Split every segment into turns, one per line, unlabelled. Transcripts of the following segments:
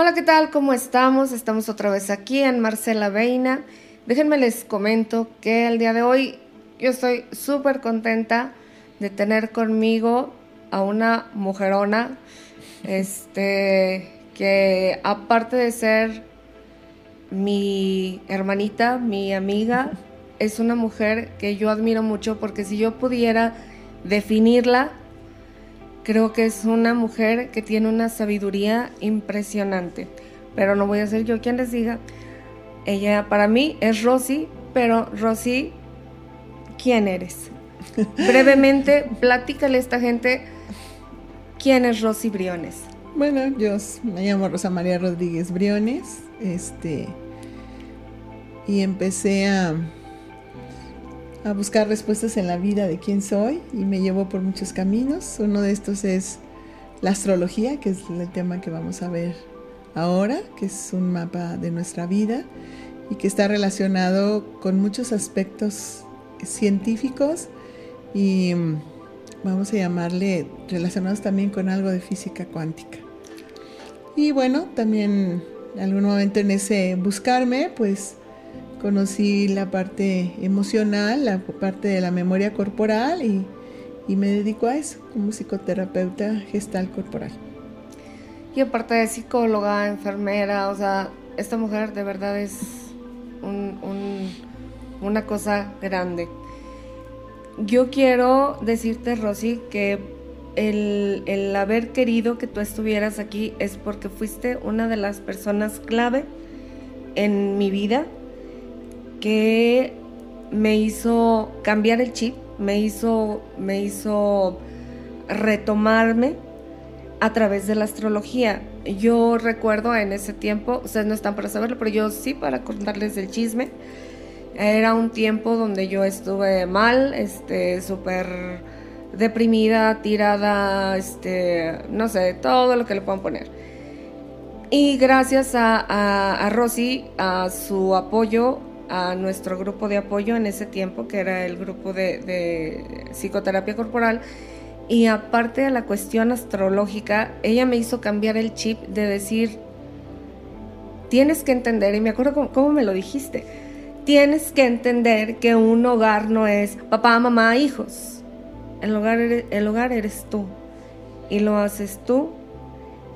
Hola, ¿qué tal? ¿Cómo estamos? Estamos otra vez aquí en Marcela Veina. Déjenme les comento que el día de hoy yo estoy súper contenta de tener conmigo a una mujerona, este, que aparte de ser mi hermanita, mi amiga, es una mujer que yo admiro mucho porque si yo pudiera definirla, creo que es una mujer que tiene una sabiduría impresionante. Pero no voy a ser yo quien les diga. Ella para mí es Rosy, pero Rosy, ¿quién eres? Brevemente, platícale a esta gente quién es Rosy Briones.
Bueno, yo me llamo Rosa María Rodríguez Briones, este, y empecé a, a buscar respuestas en la vida de quién soy y me llevó por muchos caminos. Uno de estos es la astrología, que es el tema que vamos a ver ahora, que es un mapa de nuestra vida y que está relacionado con muchos aspectos científicos y vamos a llamarle relacionados también con algo de física cuántica. Y bueno, también en algún momento en ese buscarme, pues conocí la parte emocional, la parte de la memoria corporal y, me dedico a eso como psicoterapeuta gestal corporal.
Y aparte de psicóloga, enfermera, o sea, esta mujer de verdad es una cosa grande. Yo quiero decirte, Rosy, que el, haber querido que tú estuvieras aquí es porque fuiste una de las personas clave en mi vida que me hizo cambiar el chip, me hizo, me hizo retomarme a través de la astrología. Yo recuerdo en ese tiempo, ustedes no están para saberlo, pero yo sí para contarles el chisme. Era un tiempo donde yo estuve mal, este, súper deprimida, tirada, este, no sé, todo lo que le puedan poner. Y gracias a, a, Rosy, a su apoyo, a nuestro grupo de apoyo en ese tiempo, que era el grupo de, psicoterapia corporal, y aparte de la cuestión astrológica, ella me hizo cambiar el chip de decir, tienes que entender, y me acuerdo cómo me lo dijiste, tienes que entender que un hogar no es papá, mamá, hijos. El hogar, el hogar eres tú. Y lo haces tú,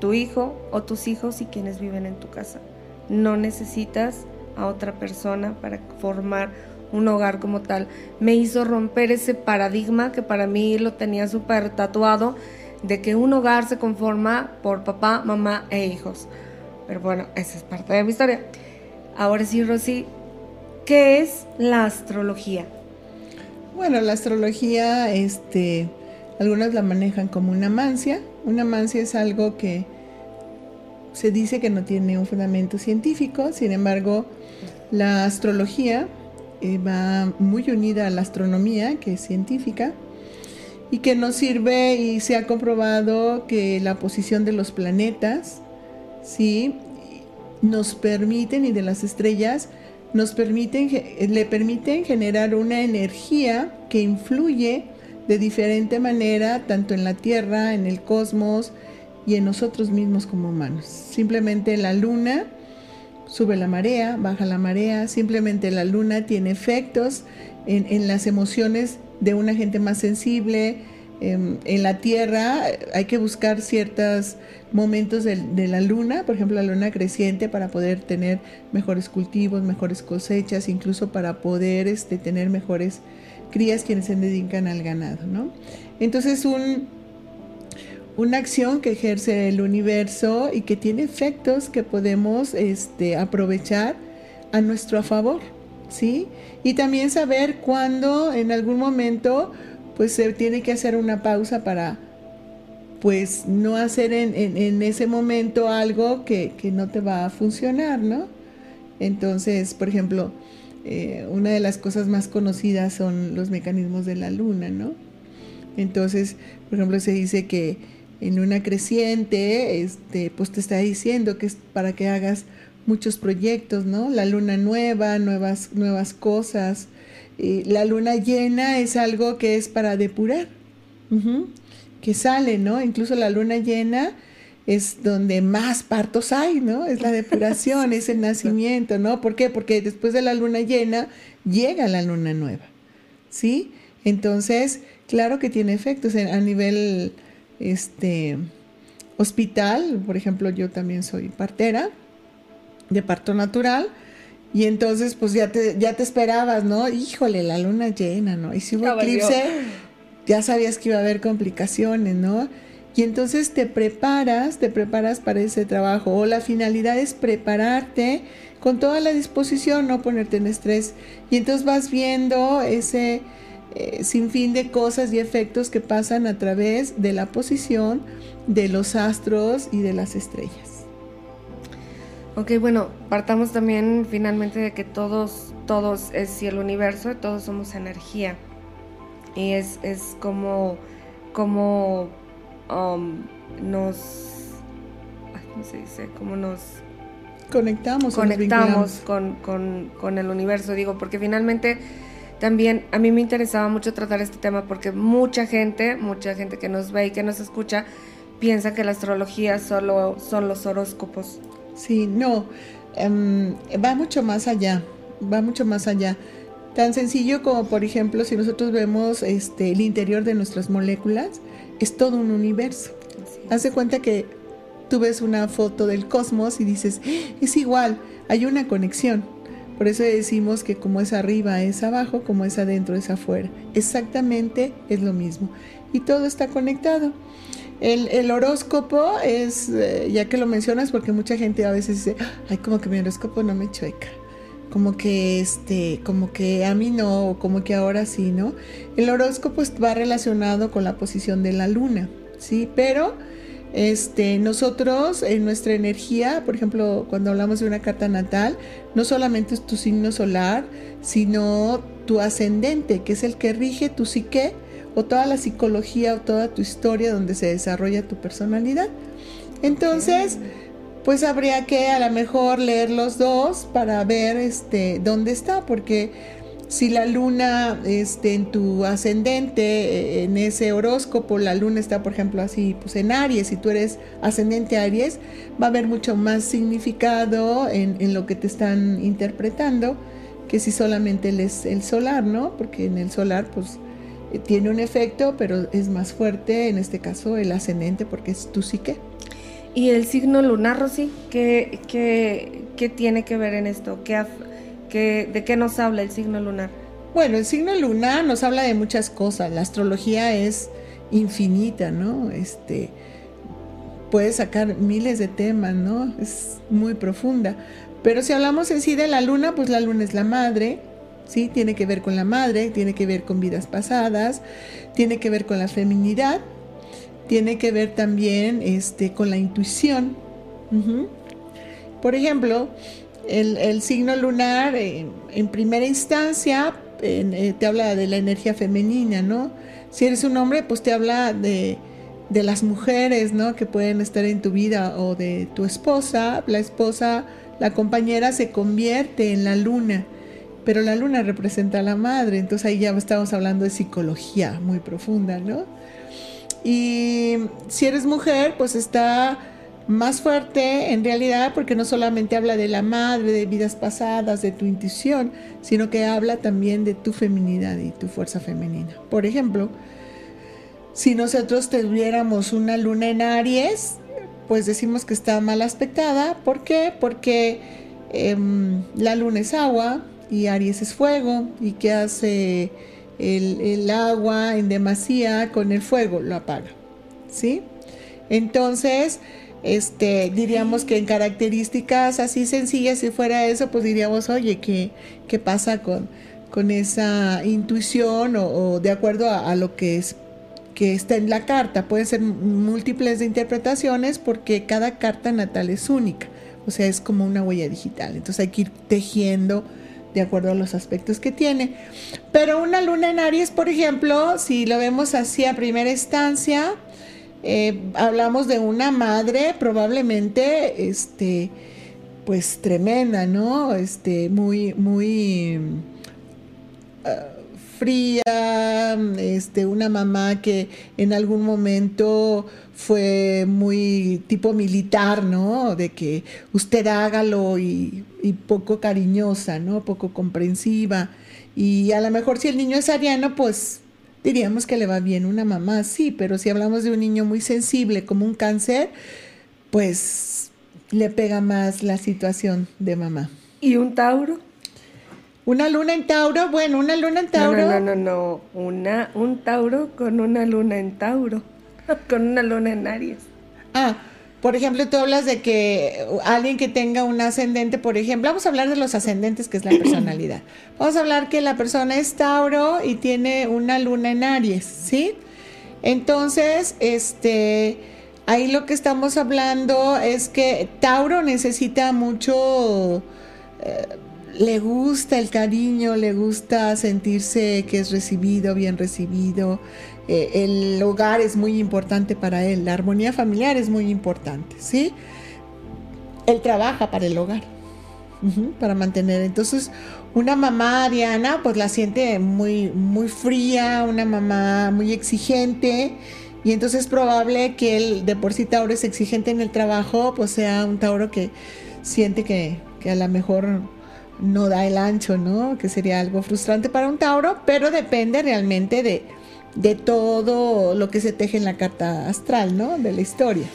tu hijo o tus hijos y quienes viven en tu casa. No necesitas a otra persona para formar un hogar como tal. Me hizo romper ese paradigma que para mí lo tenía súper tatuado de que un hogar se conforma por papá, mamá e hijos. Pero bueno, esa es parte de mi historia. Ahora sí, Rosy, ¿qué es la astrología?
Bueno, la astrología, este, algunas la manejan como una mancia. Una mancia es algo que se dice que no tiene un fundamento científico, sin embargo, la astrología eh, va muy unida a la astronomía, que es científica, y que nos sirve y se ha comprobado que la posición de los planetas, sí, nos permiten y de las estrellas nos permiten, le permiten generar una energía que influye de diferente manera tanto en la Tierra, en el cosmos y en nosotros mismos como humanos. Simplemente la luna sube la marea, baja la marea, simplemente la luna tiene efectos en, en las emociones de una gente más sensible, Em, en la Tierra hay que buscar ciertos momentos de, la luna, por ejemplo la luna creciente para poder tener mejores cultivos, mejores cosechas, incluso para poder este, tener mejores crías quienes se dedican al ganado. Entonces un, una acción que ejerce el universo y que tiene efectos que podemos este, aprovechar a nuestro favor. ¿sí? Y también saber cuándo en algún momento pues se tiene que hacer una pausa para pues no hacer en, ese momento algo que, no te va a funcionar, ¿no? Entonces, por ejemplo, eh, una de las cosas más conocidas son los mecanismos de la luna, ¿no? Entonces, por ejemplo, se dice que en una creciente, este, pues te está diciendo que es para que hagas muchos proyectos, ¿no? La luna nueva, nuevas, nuevas cosas, la luna llena es algo que es para depurar, que sale, ¿no? Incluso la luna llena es donde más partos hay, ¿no? Es la depuración, es el nacimiento, ¿no? ¿Por qué? Porque después de la luna llena llega la luna nueva, ¿sí? Entonces, claro que tiene efectos a nivel este hospital, por ejemplo, yo también soy partera de parto natural y entonces pues ya te ya te esperabas, ¿no? Híjole, la luna llena, ¿no? Y si hubo eclipse, ya sabías que iba a haber complicaciones, ¿no? Y entonces te preparas, te preparas para ese trabajo. O la finalidad es prepararte con toda la disposición, no ponerte en estrés. Y entonces vas viendo ese eh, sinfín de cosas y efectos que pasan a través de la posición de los astros y de las estrellas.
Ok, bueno, partamos también finalmente de que todos, todos es el universo, todos somos energía. Y es, es como, como Um, nos, ¿cómo se dice? Como nos
conectamos,
conectamos con, con, el universo, digo, porque finalmente también a mí me interesaba mucho tratar este tema porque mucha gente, mucha gente que nos ve y que nos escucha, piensa que la astrología solo son los horóscopos.
Sí, no, em, va mucho más allá, va mucho más allá. Tan sencillo como, por ejemplo, si nosotros vemos este, el interior de nuestras moléculas, es todo un universo. Haz de cuenta que tú ves una foto del cosmos y dices, es igual, hay una conexión. Por eso decimos que como es arriba es abajo, como es adentro es afuera. Exactamente es lo mismo. Y todo está conectado. El, horóscopo es, eh, ya que lo mencionas, porque mucha gente a veces dice, ay, como que mi horóscopo no me chueca como que este, como que a mí no, como que ahora sí, ¿no? El horóscopo va relacionado con la posición de la luna, ¿sí? Pero este, nosotros en nuestra energía, por ejemplo, cuando hablamos de una carta natal, no solamente es tu signo solar, sino tu ascendente, que es el que rige tu psique o toda la psicología o toda tu historia donde se desarrolla tu personalidad. Entonces, pues habría que a lo mejor leer los dos para ver este dónde está, porque si la luna este, en tu ascendente, eh, en ese horóscopo, la luna está, por ejemplo, así, pues en Aries, si tú eres ascendente Aries, va a haber mucho más significado en, lo que te están interpretando que si solamente es el solar, ¿no? Porque en el solar, pues eh, tiene un efecto, pero es más fuerte, en este caso, el ascendente, porque es tu psique.
¿Y el signo lunar, Rosy? ¿Qué, qué, tiene que ver en esto? ¿Qué, ¿De qué nos habla el signo lunar?
Bueno, el signo lunar nos habla de muchas cosas. La astrología es infinita, ¿no? Este puede sacar miles de temas, ¿no? Es muy profunda. Pero si hablamos en sí de la luna, pues la luna es la madre, ¿sí? Tiene que ver con la madre, tiene que ver con vidas pasadas, tiene que ver con la feminidad, tiene que ver también este, con la intuición. Por ejemplo, el, signo lunar en primera instancia eh, te habla de la energía femenina, ¿no? Si eres un hombre, pues te habla de, de las mujeres, ¿no? Que pueden estar en tu vida o de tu esposa. La esposa, la compañera se convierte en la luna, pero la luna representa a la madre, entonces ahí ya estamos hablando de psicología muy profunda, ¿no? Y si eres mujer, pues está más fuerte en realidad porque no solamente habla de la madre, de vidas pasadas, de tu intuición, sino que habla también de tu feminidad y tu fuerza femenina. Por ejemplo, si nosotros tuviéramos una luna en Aries, pues decimos que está mal aspectada. ¿Por qué? Porque em, la luna es agua y Aries es fuego. ¿Y qué hace? el, agua en demasía con el fuego, lo apaga. ¿Sí? Entonces, este, diríamos que en características así sencillas, si fuera eso, pues diríamos, oye, ¿qué, qué pasa con, con esa intuición o, de acuerdo a, lo que es que está en la carta? Pueden ser múltiples de interpretaciones porque cada carta natal es única, o sea, es como una huella digital. Entonces hay que ir tejiendo de acuerdo a los aspectos que tiene. Pero una luna en Aries, por ejemplo, si lo vemos así a primera instancia, eh, hablamos de una madre probablemente, este, pues tremenda, ¿no? Este, muy, muy uh, fría, este, una mamá que en algún momento fue muy tipo militar, ¿no? De que usted hágalo y, y poco cariñosa, ¿no? Poco comprensiva. Y a lo mejor si el niño es ariano, pues diríamos que le va bien una mamá, sí, pero si hablamos de un niño muy sensible como un cáncer, pues le pega más la situación de mamá.
¿Y un Tauro?
Una luna en Tauro, bueno, una luna en Tauro.
No, no, no, no, Una, un Tauro con una luna en Tauro, con una luna en Aries.
Ah, por ejemplo, tú hablas de que alguien que tenga un ascendente, por ejemplo, vamos a hablar de los ascendentes, que es la personalidad. Vamos a hablar que la persona es Tauro y tiene una luna en Aries, ¿sí? Entonces, este, ahí lo que estamos hablando es que Tauro necesita mucho, eh, le gusta el cariño, le gusta sentirse que es recibido, bien recibido, eh, el hogar es muy importante para él, la armonía familiar es muy importante, ¿sí? Él trabaja para el hogar, para mantener. Entonces, una mamá ariana, pues la siente muy, muy fría, una mamá muy exigente, y entonces es probable que él, de por sí Tauro es exigente en el trabajo, pues sea un Tauro que siente que, que a lo mejor no da el ancho, ¿no? Que sería algo frustrante para un Tauro, pero depende realmente de de todo lo que se teje en la carta astral, ¿no? De la historia.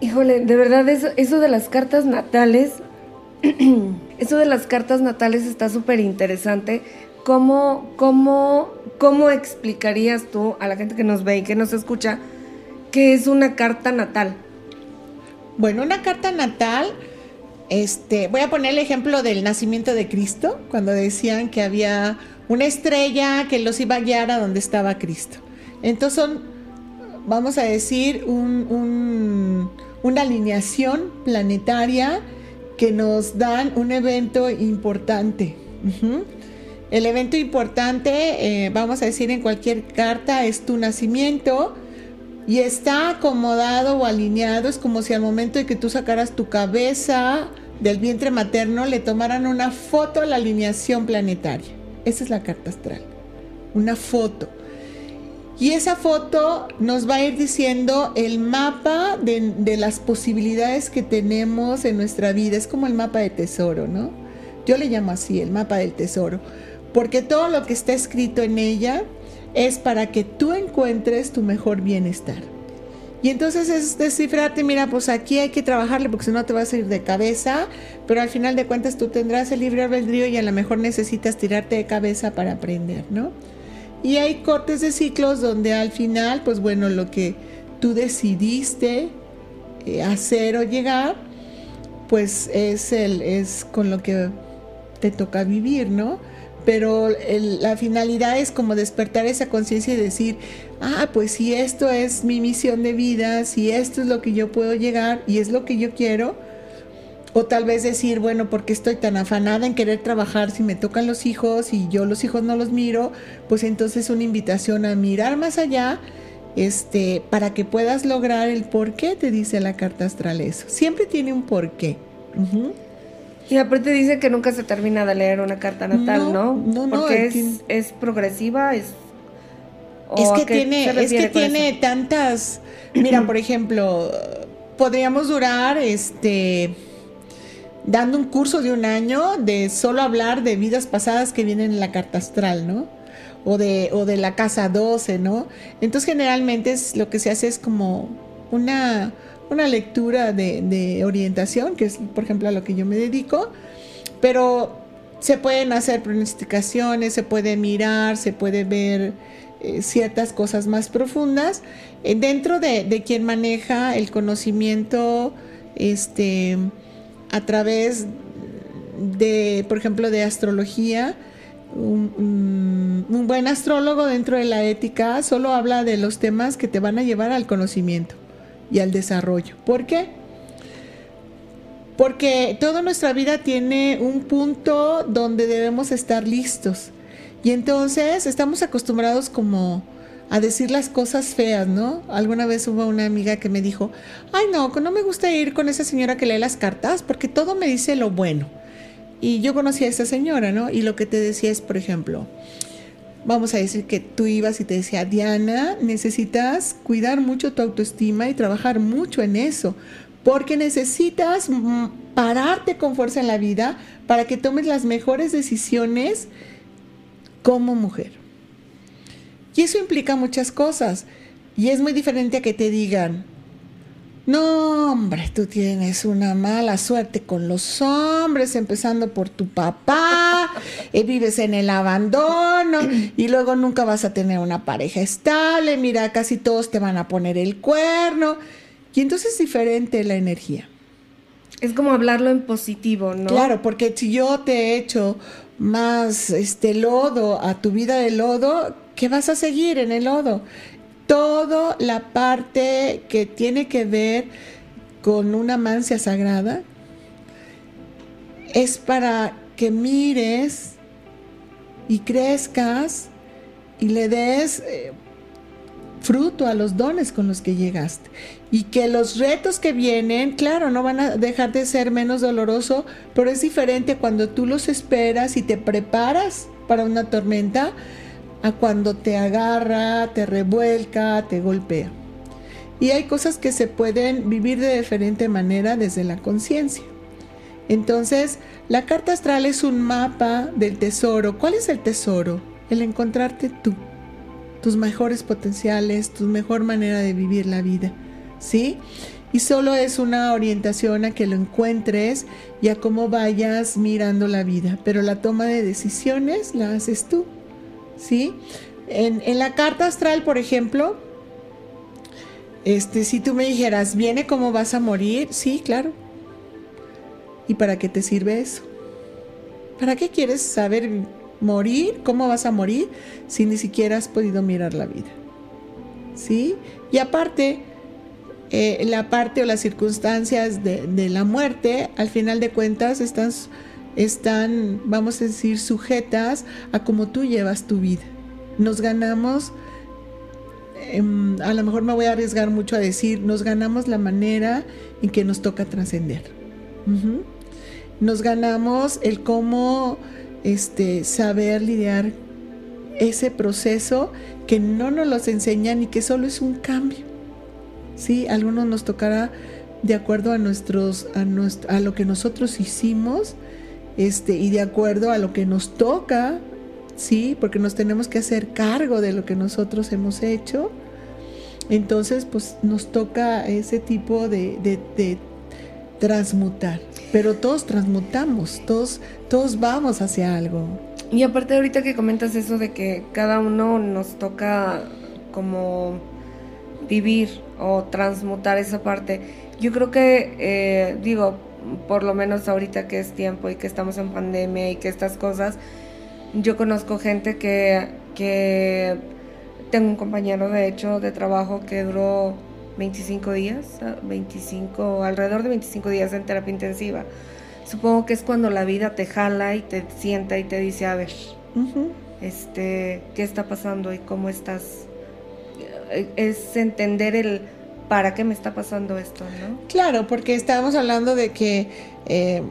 Híjole, de verdad eso, eso de las cartas natales, eso de las cartas natales está súper interesante. ¿Cómo, cómo, ¿Cómo explicarías tú a la gente que nos ve y que nos escucha qué es una carta natal?
Bueno, una carta natal, este, voy a poner el ejemplo del nacimiento de Cristo, cuando decían que había una estrella que los iba a guiar a donde estaba Cristo. Entonces son, vamos a decir, una alineación planetaria que nos dan un evento importante. El evento importante, eh, vamos a decir en cualquier carta, es tu nacimiento y está acomodado o alineado. Es como si al momento de que tú sacaras tu cabeza del vientre materno le tomaran una foto a la alineación planetaria. Esa es la carta astral, una foto. Y esa foto nos va a ir diciendo el mapa de, las posibilidades que tenemos en nuestra vida. Es como el mapa de tesoro, ¿no? Yo le llamo así, el mapa del tesoro. Porque todo lo que está escrito en ella es para que tú encuentres tu mejor bienestar. Y entonces es descifrarte, mira, pues aquí hay que trabajarle porque si no te vas a ir de cabeza, pero al final de cuentas tú tendrás el libre albedrío y a lo mejor necesitas tirarte de cabeza para aprender, ¿no? Y hay cortes de ciclos donde al final, pues bueno, lo que tú decidiste eh, hacer o llegar, pues es, el, es con lo que te toca vivir, ¿no? Pero la finalidad es como despertar esa conciencia y decir, ah, pues si esto es mi misión de vida, si esto es lo que yo puedo llegar y es lo que yo quiero, o tal vez decir, bueno, ¿por qué estoy tan afanada en querer trabajar si me tocan los hijos y yo los hijos no los miro? Pues entonces una invitación a mirar más allá este, para que puedas lograr el por qué, te dice la carta astral eso. Siempre tiene un porqué.
Y aparte dice que nunca se termina de leer una carta natal, ¿no? No, no, Porque es, es, progresiva, es...
Es que tiene, es que tiene tantas... Mira, por ejemplo, podríamos durar, este dando un curso de un año de solo hablar de vidas pasadas que vienen en la carta astral, ¿no? O de, o de la casa 12, ¿no? Entonces generalmente es, lo que se hace es como una, una lectura de, orientación, que es por ejemplo a lo que yo me dedico, pero se pueden hacer pronosticaciones, se puede mirar, se puede ver eh, ciertas cosas más profundas eh, dentro de, de, quien maneja el conocimiento este a través de, por ejemplo, de astrología, un, buen astrólogo dentro de la ética solo habla de los temas que te van a llevar al conocimiento y al desarrollo. ¿Por qué? Porque toda nuestra vida tiene un punto donde debemos estar listos. Y entonces estamos acostumbrados como a decir las cosas feas, ¿no? Alguna vez hubo una amiga que me dijo, ay no, no me gusta ir con esa señora que lee las cartas porque todo me dice lo bueno. Y yo conocí a esa señora, ¿no? Y lo que te decía es, por ejemplo, vamos a decir que tú ibas y te decía, Diana, necesitas cuidar mucho tu autoestima y trabajar mucho en eso, porque necesitas mm, pararte con fuerza en la vida para que tomes las mejores decisiones como mujer. Y eso implica muchas cosas. Y es muy diferente a que te digan, no, hombre, tú tienes una mala suerte con los hombres, empezando por tu papá, y vives en el abandono y luego nunca vas a tener una pareja estable, mira, casi todos te van a poner el cuerno. Y entonces es diferente la energía.
Es como hablarlo en positivo, ¿no?
Claro, porque si yo te he hecho más este lodo a tu vida de lodo, ¿qué vas a seguir en el lodo? toda la parte que tiene que ver con una mancia sagrada es para que mires y crezcas y le des eh, fruto a los dones con los que llegaste. Y que los retos que vienen, claro, no van a dejar de ser menos doloroso, pero es diferente cuando tú los esperas y te preparas para una tormenta a cuando te agarra, te revuelca, te golpea. Y hay cosas que se pueden vivir de diferente manera desde la conciencia. Entonces, la carta astral es un mapa del tesoro. ¿Cuál es el tesoro? El encontrarte tú, tus mejores potenciales, tu mejor manera de vivir la vida. ¿Sí? Y solo es una orientación a que lo encuentres y a cómo vayas mirando la vida. Pero la toma de decisiones la haces tú. ¿Sí? En, la carta astral, por ejemplo, este, si tú me dijeras, ¿viene cómo vas a morir? Sí, claro. ¿Y para qué te sirve eso? ¿Para qué quieres saber morir? ¿Cómo vas a morir? Si ni siquiera has podido mirar la vida. ¿Sí? Y aparte, eh, la parte o las circunstancias de, de, la muerte, al final de cuentas, están están, vamos a decir, sujetas a cómo tú llevas tu vida. Nos ganamos, em, a lo mejor me voy a arriesgar mucho a decir, nos ganamos la manera en que nos toca trascender. Nos ganamos el cómo este, saber lidiar ese proceso que no nos los enseñan y que solo es un cambio. Sí, algunos nos tocará de acuerdo a nuestros a, a lo que nosotros hicimos este, y de acuerdo a lo que nos toca, ¿sí? Porque nos tenemos que hacer cargo de lo que nosotros hemos hecho. Entonces, pues nos toca ese tipo de, transmutar. Pero todos transmutamos, todos, todos vamos hacia algo.
Y aparte ahorita que comentas eso de que cada uno nos toca como vivir o transmutar esa parte, yo creo que, eh, digo, por lo menos ahorita que es tiempo y que estamos en pandemia y que estas cosas, yo conozco gente que, que tengo un compañero de hecho de trabajo que duró 25 días, 25, alrededor de 25 días en terapia intensiva. Supongo que es cuando la vida te jala y te sienta y te dice, a ver, este, ¿qué está pasando y cómo estás? Es entender el ¿para qué me está pasando esto? ¿no?
Claro, porque estábamos hablando de que eh,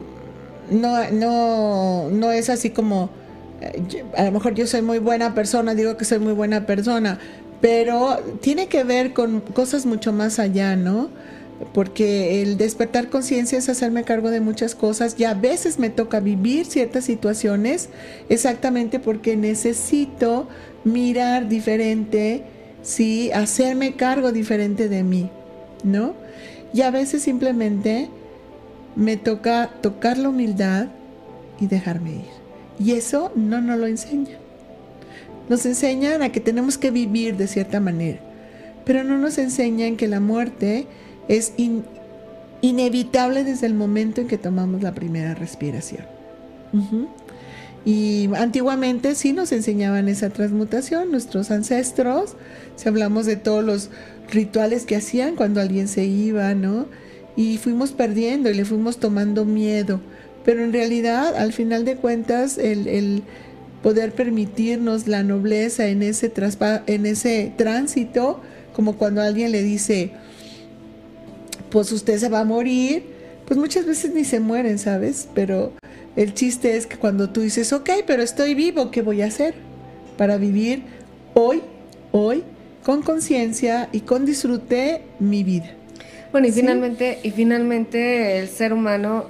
no, no, no es así como, eh, a lo mejor yo soy muy buena persona, digo que soy muy buena persona, pero tiene que ver con cosas mucho más allá, ¿no? Porque el despertar conciencia es hacerme cargo de muchas cosas y a veces me toca vivir ciertas situaciones exactamente porque necesito mirar diferente ¿sí? Hacerme cargo diferente de mí, ¿no? Y a veces simplemente me toca tocar la humildad y dejarme ir. Y eso no nos lo enseñan. Nos enseñan a que tenemos que vivir de cierta manera, pero no nos enseñan que la muerte es inevitable desde el momento en que tomamos la primera respiración. Y antiguamente sí nos enseñaban esa transmutación, nuestros ancestros, si hablamos de todos los rituales que hacían cuando alguien se iba, ¿no? Y fuimos perdiendo y le fuimos tomando miedo. Pero en realidad, al final de cuentas, el, poder permitirnos la nobleza en ese, en ese tránsito, como cuando alguien le dice, pues usted se va a morir, pues muchas veces ni se mueren, ¿sabes? Pero el chiste es que cuando tú dices, ok, pero estoy vivo, ¿qué voy a hacer? para vivir hoy, hoy, con conciencia y con disfrute mi vida.
Bueno, y finalmente, y finalmente el ser humano,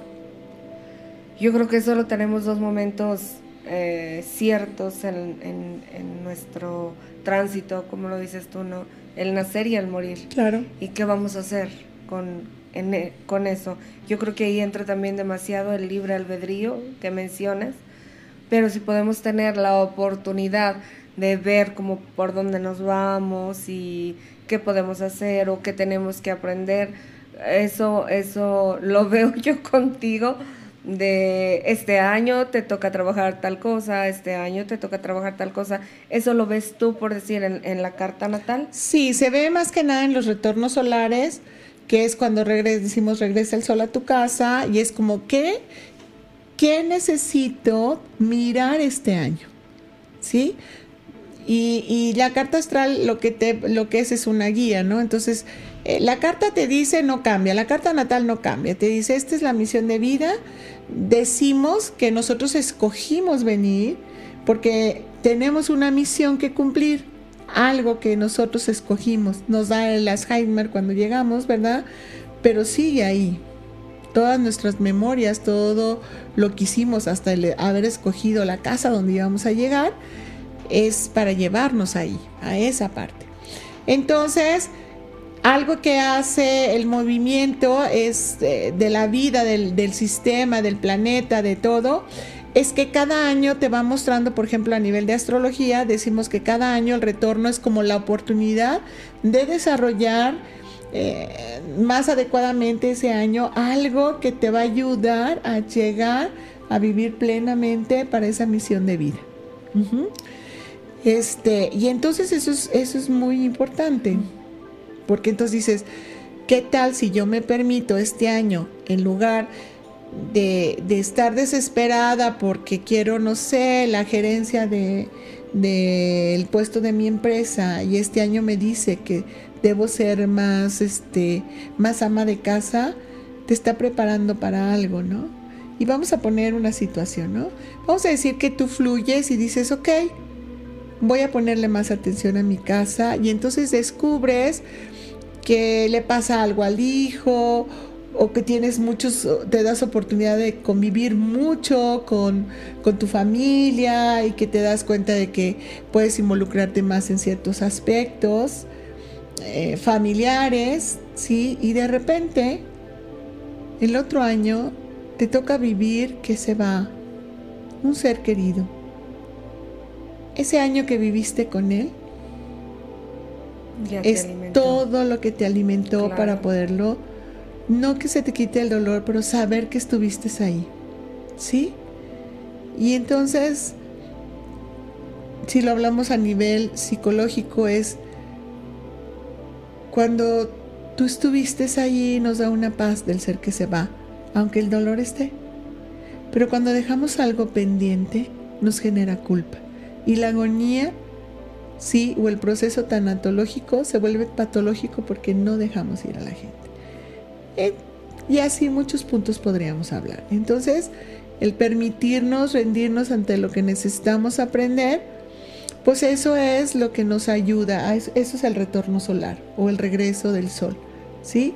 yo creo que solo tenemos dos momentos eh, ciertos en, en, nuestro tránsito, como lo dices tú, ¿no? El nacer y el morir.
Claro.
¿Y qué vamos a hacer con, e, con eso? Yo creo que ahí entra también demasiado el libre albedrío que mencionas, pero si podemos tener la oportunidad de ver como por dónde nos vamos y qué podemos hacer o qué tenemos que aprender, eso, eso lo veo yo contigo de este año te toca trabajar tal cosa, este año te toca trabajar tal cosa. ¿Eso lo ves tú, por decir, en, la carta natal?
Sí, se ve más que nada en los retornos solares, que es cuando decimos regresa el sol a tu casa, y es como, ¿qué, qué necesito mirar este año? ¿Sí? Y, y, la carta astral lo que, te, lo que es es una guía, ¿no? Entonces, eh, la carta te dice no cambia, la carta natal no cambia, te dice esta es la misión de vida, decimos que nosotros escogimos venir porque tenemos una misión que cumplir, algo que nosotros escogimos. Nos da el Alzheimer cuando llegamos, ¿verdad? Pero sigue ahí. Todas nuestras memorias, todo lo que hicimos hasta el haber escogido la casa donde íbamos a llegar, es para llevarnos ahí, a esa parte. Entonces, algo que hace el movimiento es eh, de, la vida, del, sistema, del planeta, de todo, es que cada año te va mostrando, por ejemplo, a nivel de astrología, decimos que cada año el retorno es como la oportunidad de desarrollar eh, más adecuadamente ese año algo que te va a ayudar a llegar a vivir plenamente para esa misión de vida. Este, y entonces eso es, eso es muy importante. Porque entonces dices, ¿qué tal si yo me permito este año, en lugar de, estar desesperada porque quiero, no sé, la gerencia del de, puesto de mi empresa y este año me dice que debo ser más, este, más ama de casa, te está preparando para algo, ¿no? Y vamos a poner una situación, ¿no? Vamos a decir que tú fluyes y dices, ok, voy a ponerle más atención a mi casa y entonces descubres que le pasa algo al hijo o que tienes muchos, te das oportunidad de convivir mucho con, tu familia y que te das cuenta de que puedes involucrarte más en ciertos aspectos eh, familiares, ¿sí? Y de repente, el otro año, te toca vivir que se va un ser querido. Ese año que viviste con él, es todo lo que te alimentó para poderlo, no que se te quite el dolor, pero saber que estuviste ahí. ¿Sí? Y entonces, si lo hablamos a nivel psicológico, es cuando tú estuviste ahí nos da una paz del ser que se va, aunque el dolor esté. Pero cuando dejamos algo pendiente, nos genera culpa. Y la agonía sí, o el proceso tanatológico se vuelve patológico porque no dejamos ir a la gente. Eh, y así muchos puntos podríamos hablar. Entonces, el permitirnos rendirnos ante lo que necesitamos aprender, pues eso es lo que nos ayuda, eso es el retorno solar o el regreso del sol, ¿sí?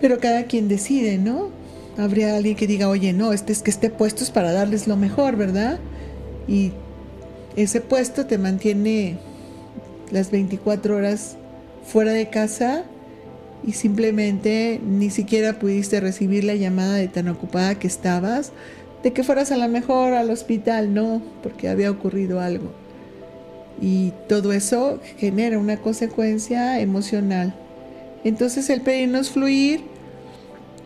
Pero cada quien decide, ¿no? Habría alguien que diga, oye, no, este es que esté puesto es para darles lo mejor, ¿verdad? Y ese puesto te mantiene las 24 horas fuera de casa y simplemente ni siquiera pudiste recibir la llamada de tan ocupada que estabas, de que fueras a lo mejor al hospital, no, porque había ocurrido algo. Y todo eso genera una consecuencia emocional. Entonces el pedirnos fluir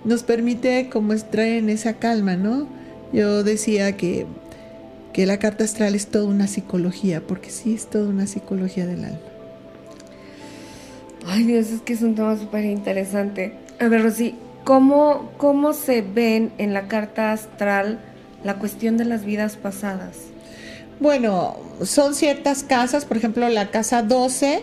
nos permite como entrar en esa calma, ¿no? Yo decía que que la carta astral es toda una psicología, porque sí es toda una psicología del alma.
Ay Dios, es que es un tema súper interesante. A ver, Rosy, ¿cómo, ¿cómo se ven en la carta astral la cuestión de las vidas pasadas?
Bueno, son ciertas casas, por ejemplo, la casa 12,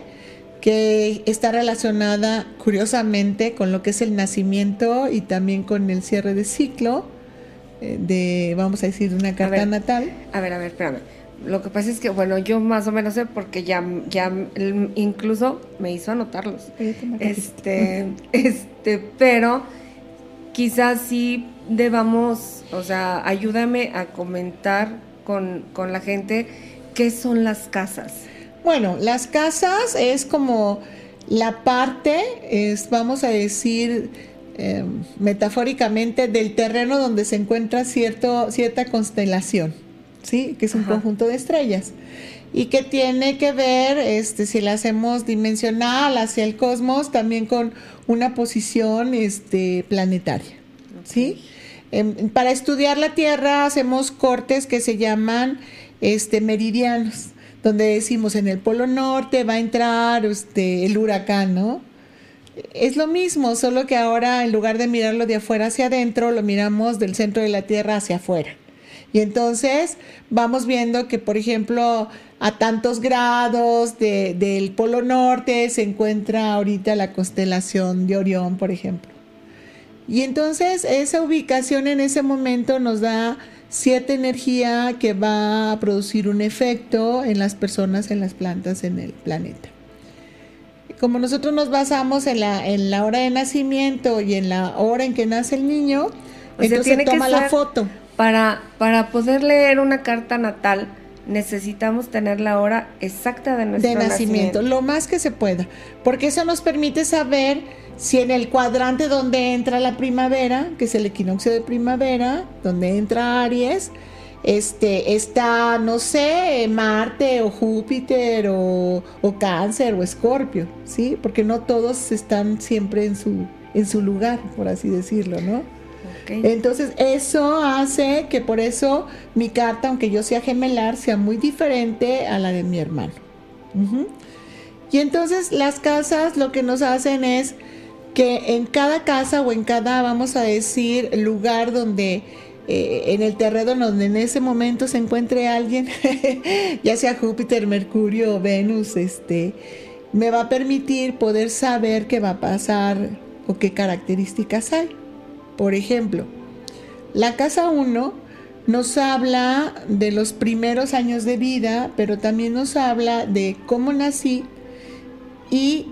que está relacionada curiosamente con lo que es el nacimiento y también con el cierre de ciclo de, vamos a decir, una carta natal.
A ver, a ver, espérame. Lo que pasa es que, bueno, yo más o menos sé porque ya, ya incluso me hizo anotarlos. Este, este, pero quizás sí debamos, o sea, ayúdame a comentar con, con la gente qué son las casas.
Bueno, las casas es como la parte, es, vamos a decir, em, metafóricamente, del terreno donde se encuentra cierto, cierta constelación, ¿sí? Que es un conjunto de estrellas. Y que tiene que ver, este, si la hacemos dimensional hacia el cosmos, también con una posición este, planetaria, ¿sí? Em, para estudiar la Tierra hacemos cortes que se llaman este, meridianos donde decimos en el Polo Norte va a entrar este, el huracán, ¿no? Es lo mismo, solo que ahora en lugar de mirarlo de afuera hacia adentro, lo miramos del centro de la Tierra hacia afuera. Y entonces vamos viendo que, por ejemplo, a tantos grados del Polo Norte se encuentra ahorita la constelación de Orión, por ejemplo. Y entonces esa ubicación en ese momento nos da cierta energía que va a producir un efecto en las personas, en las plantas, en el planeta. Como nosotros nos basamos en la, en la hora de nacimiento y en la hora en que nace el niño, entonces se toma la foto.
Para, para poder leer una carta natal, necesitamos tener la hora exacta de nuestro de nacimiento,
lo más que se pueda, porque eso nos permite saber si en el cuadrante donde entra la primavera, que es el equinoccio de primavera, donde entra Aries, este, está, no sé, Marte o Júpiter o, Cáncer o Escorpio, ¿sí? Porque no todos están siempre en su, en su lugar, por así decirlo, ¿no? Entonces, eso hace que por eso mi carta, aunque yo sea gemelar, sea muy diferente a la de mi hermano. Y entonces las casas lo que nos hacen es que en cada casa o en cada, vamos a decir, lugar donde eh, en el terreno donde en ese momento se encuentre alguien, ya sea Júpiter, Mercurio o Venus, este, me va a permitir poder saber qué va a pasar o qué características hay. Por ejemplo, la casa 1 nos habla de los primeros años de vida, pero también nos habla de cómo nací y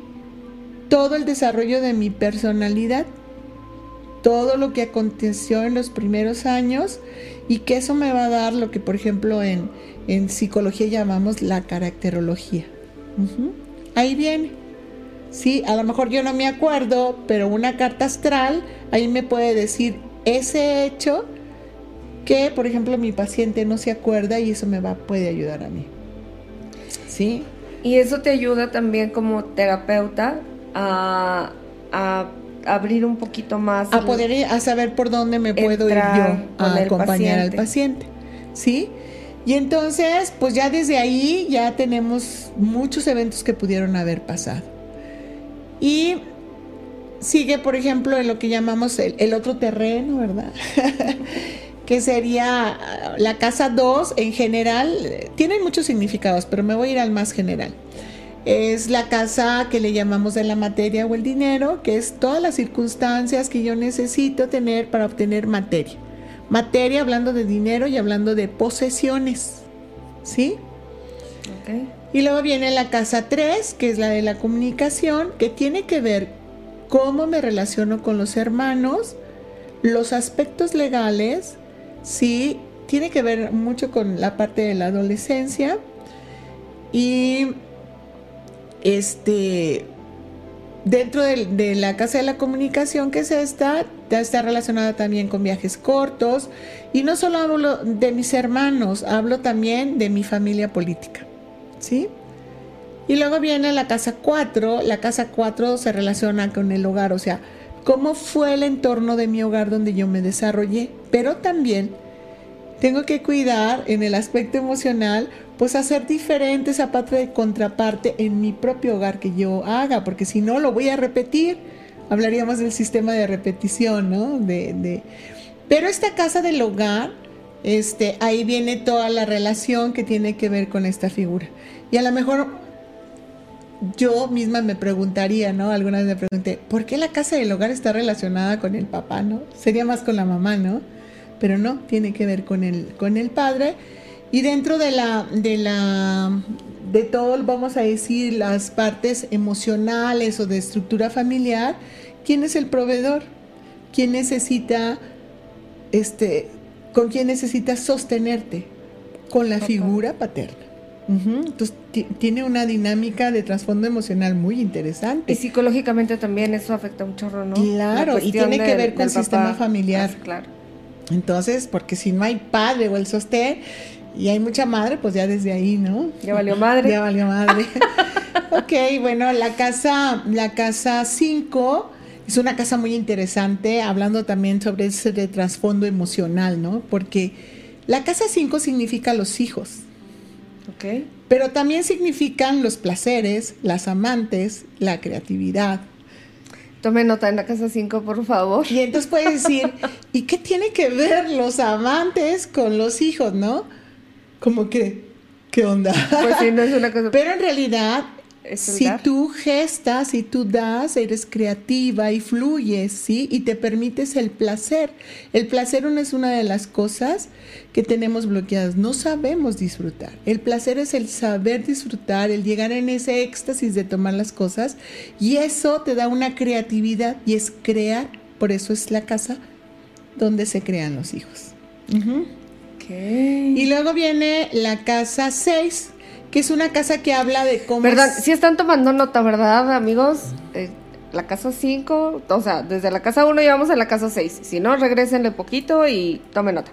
todo el desarrollo de mi personalidad, todo lo que aconteció en los primeros años y que eso me va a dar lo que por ejemplo en, psicología llamamos la caracterología. Ahí viene. Sí, a lo mejor yo no me acuerdo, pero una carta astral ahí me puede decir ese hecho que, por ejemplo, mi paciente no se acuerda y eso me va puede ayudar a mí. ¿Sí?
Y eso te ayuda también como terapeuta a, abrir un poquito más.
A poder a saber por dónde me puedo ir yo a acompañar al paciente. ¿Sí? Y entonces, pues ya desde ahí ya tenemos muchos eventos que pudieron haber pasado. Y sigue, por ejemplo, en lo que llamamos el, otro terreno, ¿verdad? que sería la casa 2 en general. Tienen muchos significados, pero me voy a ir al más general es la casa que le llamamos de la materia o el dinero, que es todas las circunstancias que yo necesito tener para obtener materia. Materia hablando de dinero y hablando de posesiones. ¿Sí? Y luego viene la casa 3, que es la de la comunicación, que tiene que ver cómo me relaciono con los hermanos, los aspectos legales, sí, tiene que ver mucho con la parte de la adolescencia y este, dentro de, la Casa de la Comunicación, que es esta, está relacionada también con viajes cortos. Y no solo hablo de mis hermanos, hablo también de mi familia política. ¿Sí? Y luego viene la casa 4. La casa 4 se relaciona con el hogar, o sea, cómo fue el entorno de mi hogar donde yo me desarrollé. Pero también tengo que cuidar en el aspecto emocional pues hacer diferente esa parte de contraparte en mi propio hogar que yo haga, porque si no lo voy a repetir. Hablaríamos del sistema de repetición, ¿no? De, Pero esta casa del hogar, este, ahí viene toda la relación que tiene que ver con esta figura. Y a lo mejor yo misma me preguntaría, ¿no? Alguna vez me pregunté, ¿por qué la casa del hogar está relacionada con el papá, ¿no? Sería más con la mamá, ¿no? Pero no, tiene que ver con el, con el padre Y dentro de la, de la, de todo, vamos a decir, las partes emocionales o de estructura familiar, ¿quién es el proveedor? ¿Quién necesita, este, con quién necesitas sostenerte? Con la figura paterna. Entonces tiene una dinámica de trasfondo emocional muy interesante.
Y psicológicamente también eso afecta un chorro, ¿no?
Claro, y tiene que ver con el sistema familiar.
claro.
Entonces, porque si no hay padre o el sostén y hay mucha madre, pues ya desde ahí, ¿no?
Ya valió madre.
ya valió madre. ok, bueno, la casa, la casa 5 es una casa muy interesante, hablando también sobre ese trasfondo emocional, ¿no? Porque la casa 5 significa los hijos.
Ok.
Pero también significan los placeres, las amantes, la creatividad.
Tome nota en la casa 5, por favor.
Y entonces puedes decir, ¿y qué tiene que ver los amantes con los hijos, no? Como que, ¿qué onda?
Pues sí, no es una cosa.
Pero en realidad si tú gestas, si tú das, eres creativa y fluyes, ¿sí? Y te permites el placer. El placer no es una de las cosas que tenemos bloqueadas. No sabemos disfrutar. El placer es el saber disfrutar, el llegar en ese éxtasis de tomar las cosas. Y eso te da una creatividad y es crear. Por eso es la casa donde se crean los hijos. Y luego viene la casa 6 que es una casa que habla de cómo...
¿Verdad? Si están tomando nota, ¿verdad, amigos? Eh, la casa 5, o sea, desde la casa 1 llevamos a la casa 6. Si no, regresenle poquito y tomen nota.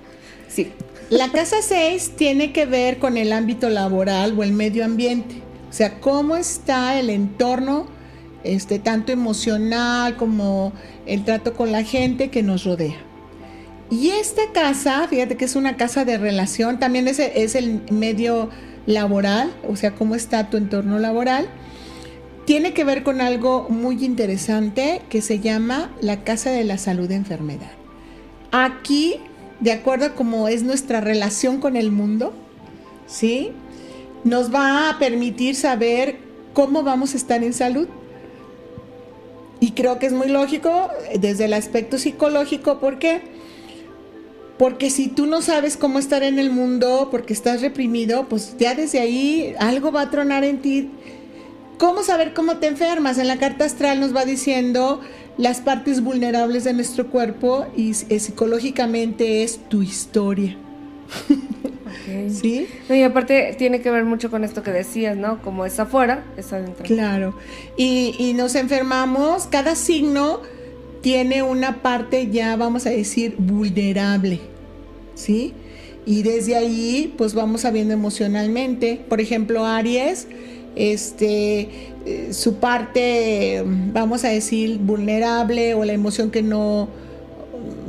Sí.
La casa 6 tiene que ver con el ámbito laboral o el medio ambiente. O sea, cómo está el entorno, este, tanto emocional como el trato con la gente que nos rodea. Y esta casa, fíjate que es una casa de relación, también es, es el medio laboral, o sea, cómo está tu entorno laboral, tiene que ver con algo muy interesante que se llama la Casa de la Salud de Enfermedad. Aquí, de acuerdo a cómo es nuestra relación con el mundo, ¿sí? Nos va a permitir saber cómo vamos a estar en salud. Y creo que es muy lógico desde el aspecto psicológico, ¿por qué? Porque si tú no sabes cómo estar en el mundo, porque estás reprimido, pues ya desde ahí algo va a tronar en ti. ¿Cómo saber cómo te enfermas? En la carta astral nos va diciendo las partes vulnerables de nuestro cuerpo y eh, psicológicamente es tu historia. ¿Sí?
y aparte tiene que ver mucho con esto que decías, ¿no? Como es afuera, es adentro.
Claro. Y, y nos enfermamos, cada signo tiene una parte ya, vamos a decir, vulnerable, ¿sí? Y desde ahí, pues vamos sabiendo emocionalmente. Por ejemplo, Aries, este, eh, su parte, vamos a decir, vulnerable o la emoción que no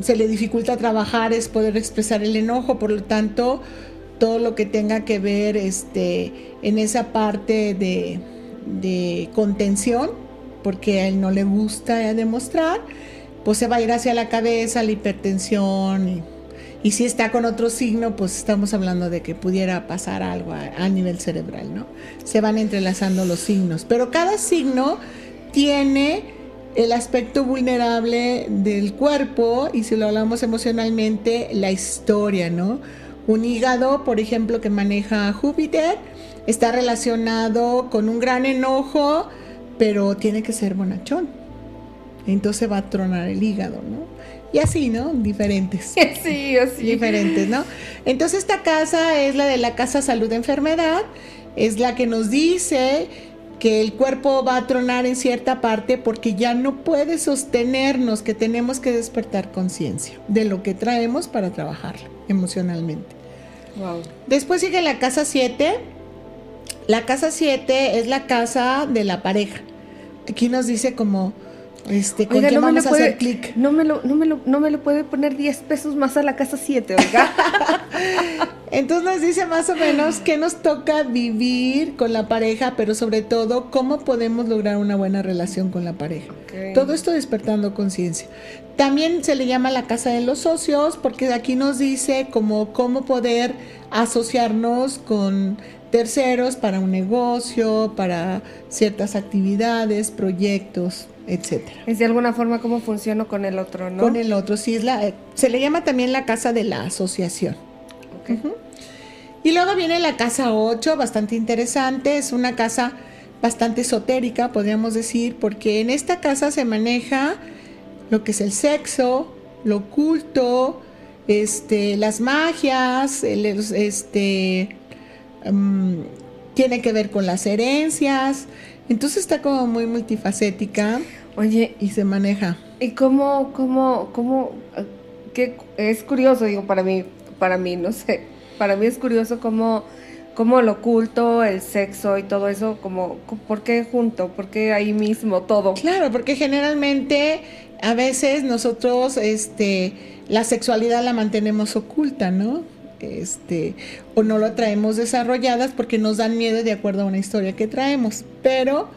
se le dificulta trabajar es poder expresar el enojo, por lo tanto, todo lo que tenga que ver este, en esa parte de, de contención, porque a él no le gusta demostrar, pues se va a ir hacia la cabeza, la hipertensión. Y, si está con otro signo, pues estamos hablando de que pudiera pasar algo a, nivel cerebral, ¿no? Se van entrelazando los signos. Pero cada signo tiene el aspecto vulnerable del cuerpo y si lo hablamos emocionalmente, la historia, ¿no? Un hígado, por ejemplo, que maneja Júpiter, está relacionado con un gran enojo, pero tiene que ser bonachón entonces va a tronar el hígado, ¿no? Y así, ¿no? Diferentes.
Sí, así.
Diferentes, ¿no? Entonces esta casa es la de la casa salud enfermedad, es la que nos dice que el cuerpo va a tronar en cierta parte porque ya no puede sostenernos, que tenemos que despertar conciencia de lo que traemos para trabajar emocionalmente.
Wow.
Después sigue la casa 7. La casa 7 es la casa de la pareja. Aquí nos dice como este, ¿con
oiga,
no
vamos
a hacer clic?
No me, lo, no, me lo, no me lo puede poner 10 pesos más a la casa 7, oiga.
Entonces nos dice más o menos qué nos toca vivir con la pareja, pero sobre todo cómo podemos lograr una buena relación con la pareja. Todo esto despertando conciencia. También se le llama la casa de los socios, porque aquí nos dice como cómo poder asociarnos con terceros para un negocio, para ciertas actividades, proyectos etcétera.
Es de alguna forma cómo funciono con el otro, ¿no?
Con el otro, sí, es la, se le llama también la casa de la asociación. Y luego viene la casa 8, bastante interesante, es una casa bastante esotérica, podríamos decir, porque en esta casa se maneja lo que es el sexo, lo oculto, este, las magias, este, mm, tiene que ver con las herencias, entonces está como muy multifacética.
Oye,
y se maneja.
¿Y cómo, cómo, cómo, qué es curioso, digo, para mí, para mí, no sé, para mí es curioso cómo, cómo lo oculto, el sexo y todo eso, como, ¿por qué junto? ¿Por qué ahí mismo todo?
Claro, porque generalmente a veces nosotros, este, la sexualidad la mantenemos oculta, ¿no? Este, o no lo traemos desarrolladas porque nos dan miedo de acuerdo a una historia que traemos, pero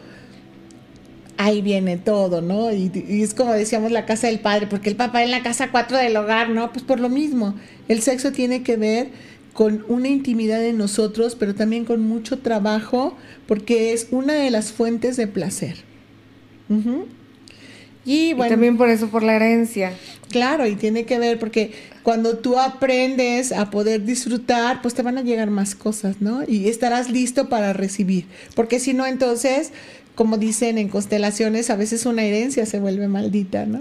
ahí viene todo, ¿no? Y, es como decíamos la casa del padre, porque el papá en la casa cuatro del hogar, ¿no? Pues por lo mismo, el sexo tiene que ver con una intimidad de nosotros, pero también con mucho trabajo, porque es una de las fuentes de placer.
Y, bueno, y también por eso, por la herencia.
Claro, y tiene que ver porque cuando tú aprendes a poder disfrutar, pues te van a llegar más cosas, ¿no? Y estarás listo para recibir. Porque si no, entonces, como dicen en constelaciones, a veces una herencia se vuelve maldita, ¿no?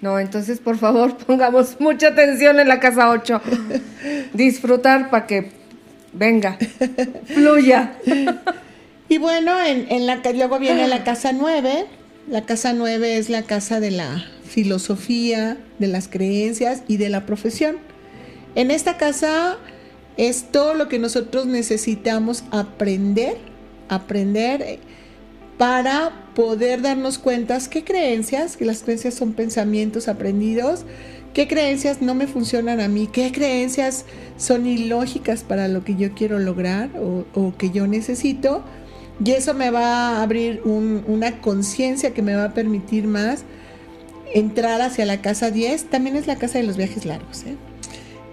No, entonces por favor pongamos mucha atención en la casa 8. Disfrutar para que venga, fluya.
y bueno, en, en la, luego viene la casa 9. La casa 9 es la casa de la filosofía, de las creencias y de la profesión. En esta casa es todo lo que nosotros necesitamos aprender, aprender para poder darnos cuenta qué creencias, que las creencias son pensamientos aprendidos, qué creencias no me funcionan a mí, qué creencias son ilógicas para lo que yo quiero lograr o, que yo necesito. Y eso me va a abrir una conciencia que me va a permitir más entrar hacia la casa 10, también es la casa de los viajes largos. ¿eh?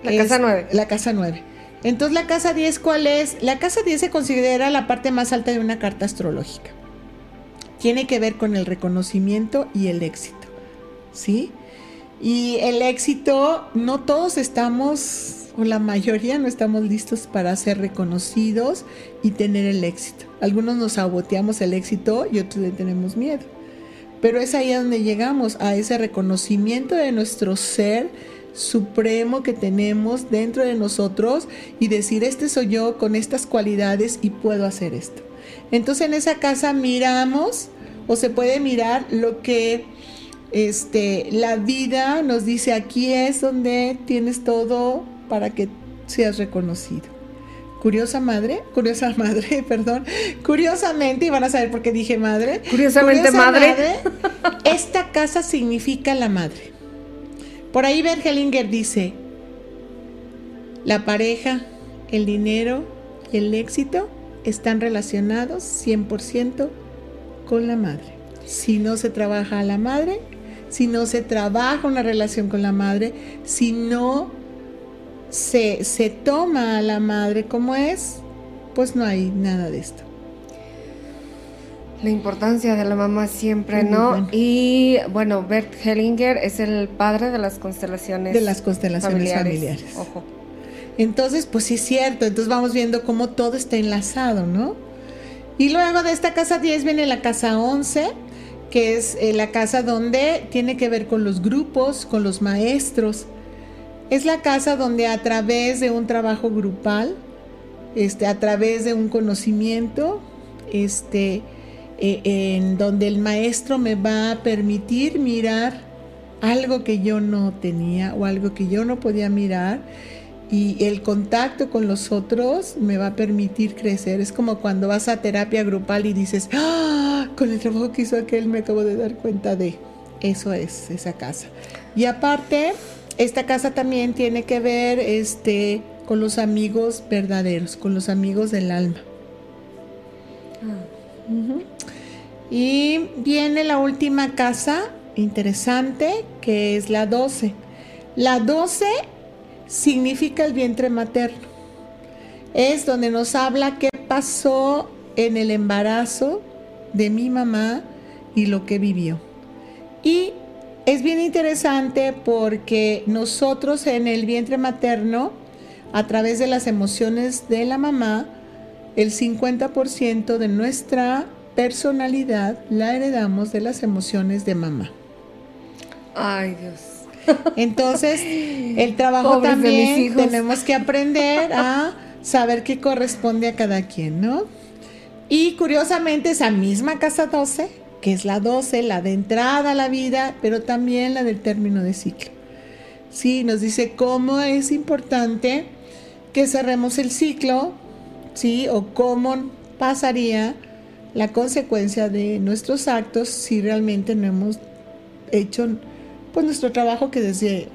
La casa 9.
La casa 9. Entonces, la casa 10, ¿cuál es? La casa 10 se considera la parte más alta de una carta astrológica. Tiene que ver con el reconocimiento y el éxito. ¿Sí? Y el éxito, no todos estamos, o la mayoría no estamos listos para ser reconocidos y tener el éxito. Algunos nos saboteamos el éxito y otros le tenemos miedo. Pero es ahí a donde llegamos, a ese reconocimiento de nuestro ser supremo que tenemos dentro de nosotros y decir, este soy yo con estas cualidades y puedo hacer esto. Entonces en esa casa miramos o se puede mirar lo que este, la vida nos dice, aquí es donde tienes todo para que seas reconocido. Curiosa madre, curiosa madre, perdón, curiosamente, y van a saber por qué dije madre.
Curiosamente madre.
Esta casa significa la madre. Por ahí Bergelinger dice, la pareja, el dinero y el éxito están relacionados 100% con la madre. Si no se trabaja a la madre, si no se trabaja una relación con la madre, si no se, toma a la madre como es, pues no hay nada de esto.
La importancia de la mamá siempre, ¿no? Y bueno, Bert Hellinger es el padre de las constelaciones.
De las constelaciones familiares. Ojo. Entonces, pues sí es cierto. Entonces vamos viendo cómo todo está enlazado, ¿no? Y luego de esta casa 10 viene la casa 11, que es eh, la casa donde tiene que ver con los grupos, con los maestros. Es la casa donde a través de un trabajo grupal, este, a través de un conocimiento, este, eh, en donde el maestro me va a permitir mirar algo que yo no tenía o algo que yo no podía mirar y el contacto con los otros me va a permitir crecer. Es como cuando vas a terapia grupal y dices, ¡Ah! con el trabajo que hizo aquel me acabo de dar cuenta de. Eso es esa casa. Y aparte, esta casa también tiene que ver este, con los amigos verdaderos, con los amigos del alma. Ah. Y viene la última casa interesante, que es la 12. La 12 significa el vientre materno. Es donde nos habla qué pasó en el embarazo de mi mamá y lo que vivió. Y es bien interesante porque nosotros en el vientre materno a través de las emociones de la mamá, el 50% de nuestra personalidad la heredamos de las emociones de mamá.
Ay, Dios.
Entonces, el trabajo también tenemos que aprender a saber qué corresponde a cada quien, ¿no? Y curiosamente esa misma casa 12, que es la 12, la de entrada a la vida, pero también la del término de ciclo. Sí, nos dice cómo es importante que cerremos el ciclo, ¿sí? O cómo pasaría la consecuencia de nuestros actos si realmente no hemos hecho pues nuestro trabajo que desde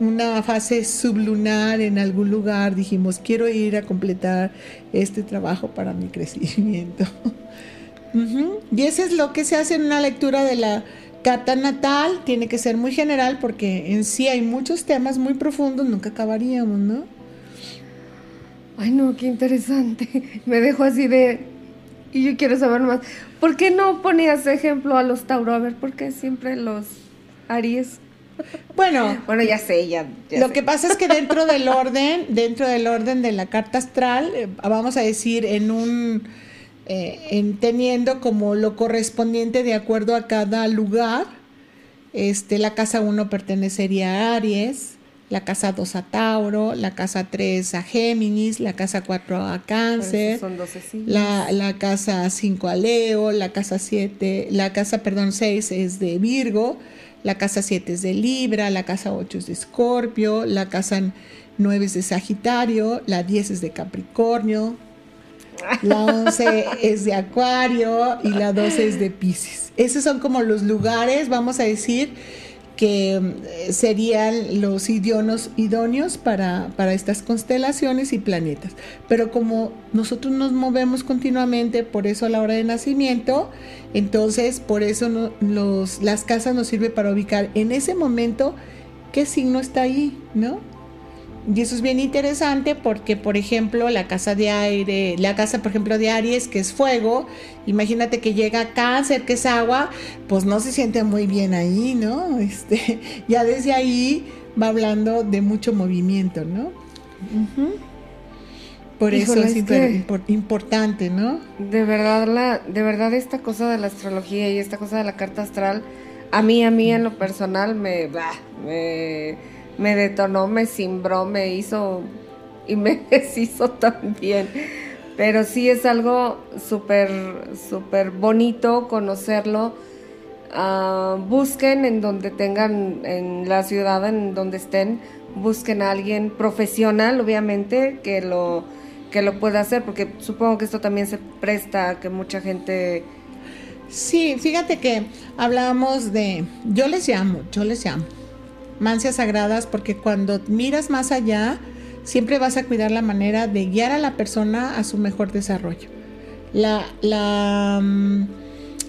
una fase sublunar en algún lugar dijimos quiero ir a completar este trabajo para mi crecimiento. Y eso es lo que se hace en una lectura de la carta natal, tiene que ser muy general porque en sí hay muchos temas muy profundos, nunca acabaríamos, ¿no?
Ay, no, qué interesante. Me dejo así de... Y yo quiero saber más. ¿Por qué no ponías ejemplo a los Tauro? A ver, ¿por qué siempre los Aries?
Bueno,
bueno, ya sé, ya.
lo que pasa es que dentro del orden, dentro del orden de la carta astral, eh, vamos a decir en un, eh, en teniendo como lo correspondiente de acuerdo a cada lugar, este, la casa 1 pertenecería a Aries, la casa 2 a Tauro, la casa 3 a Géminis, la casa 4 a Cáncer, la, la, casa 5 a Leo, la casa 7, la casa, perdón, 6 es de Virgo, la casa 7 es de Libra, la casa 8 es de Escorpio, la casa 9 es de Sagitario, la 10 es de Capricornio, la 11 es de Acuario y la 12 es de Pisces. Esos son como los lugares, vamos a decir, que eh, serían los idionos idóneos para, estas constelaciones y planetas. Pero como nosotros nos movemos continuamente, por eso a la hora de nacimiento, entonces por eso las casas nos sirven para ubicar en ese momento qué signo está ahí, ¿no? Y eso es bien interesante porque, por ejemplo, la casa de aire, la casa, por ejemplo, de Aries, que es fuego, imagínate que llega cáncer, que es agua, pues no se siente muy bien ahí, ¿no? Este, ya desde ahí va hablando de mucho movimiento, ¿no? Por eso es, importante, ¿no?
De verdad, la, de verdad esta cosa de la astrología y esta cosa de la carta astral, a mí, a mí en lo personal me, me me detonó, me cimbró, me hizo y me deshizo también. Pero sí es algo súper, súper bonito conocerlo. Ah, busquen en donde tengan, en la ciudad, en donde estén, busquen a alguien profesional, obviamente, que lo, que lo pueda hacer, porque supongo que esto también se presta a que mucha gente...
Sí, fíjate que hablábamos de, yo les llamo, yo les llamo, mancias sagradas porque cuando miras más allá, siempre vas a cuidar la manera de guiar a la persona a su mejor desarrollo. La, la, mm,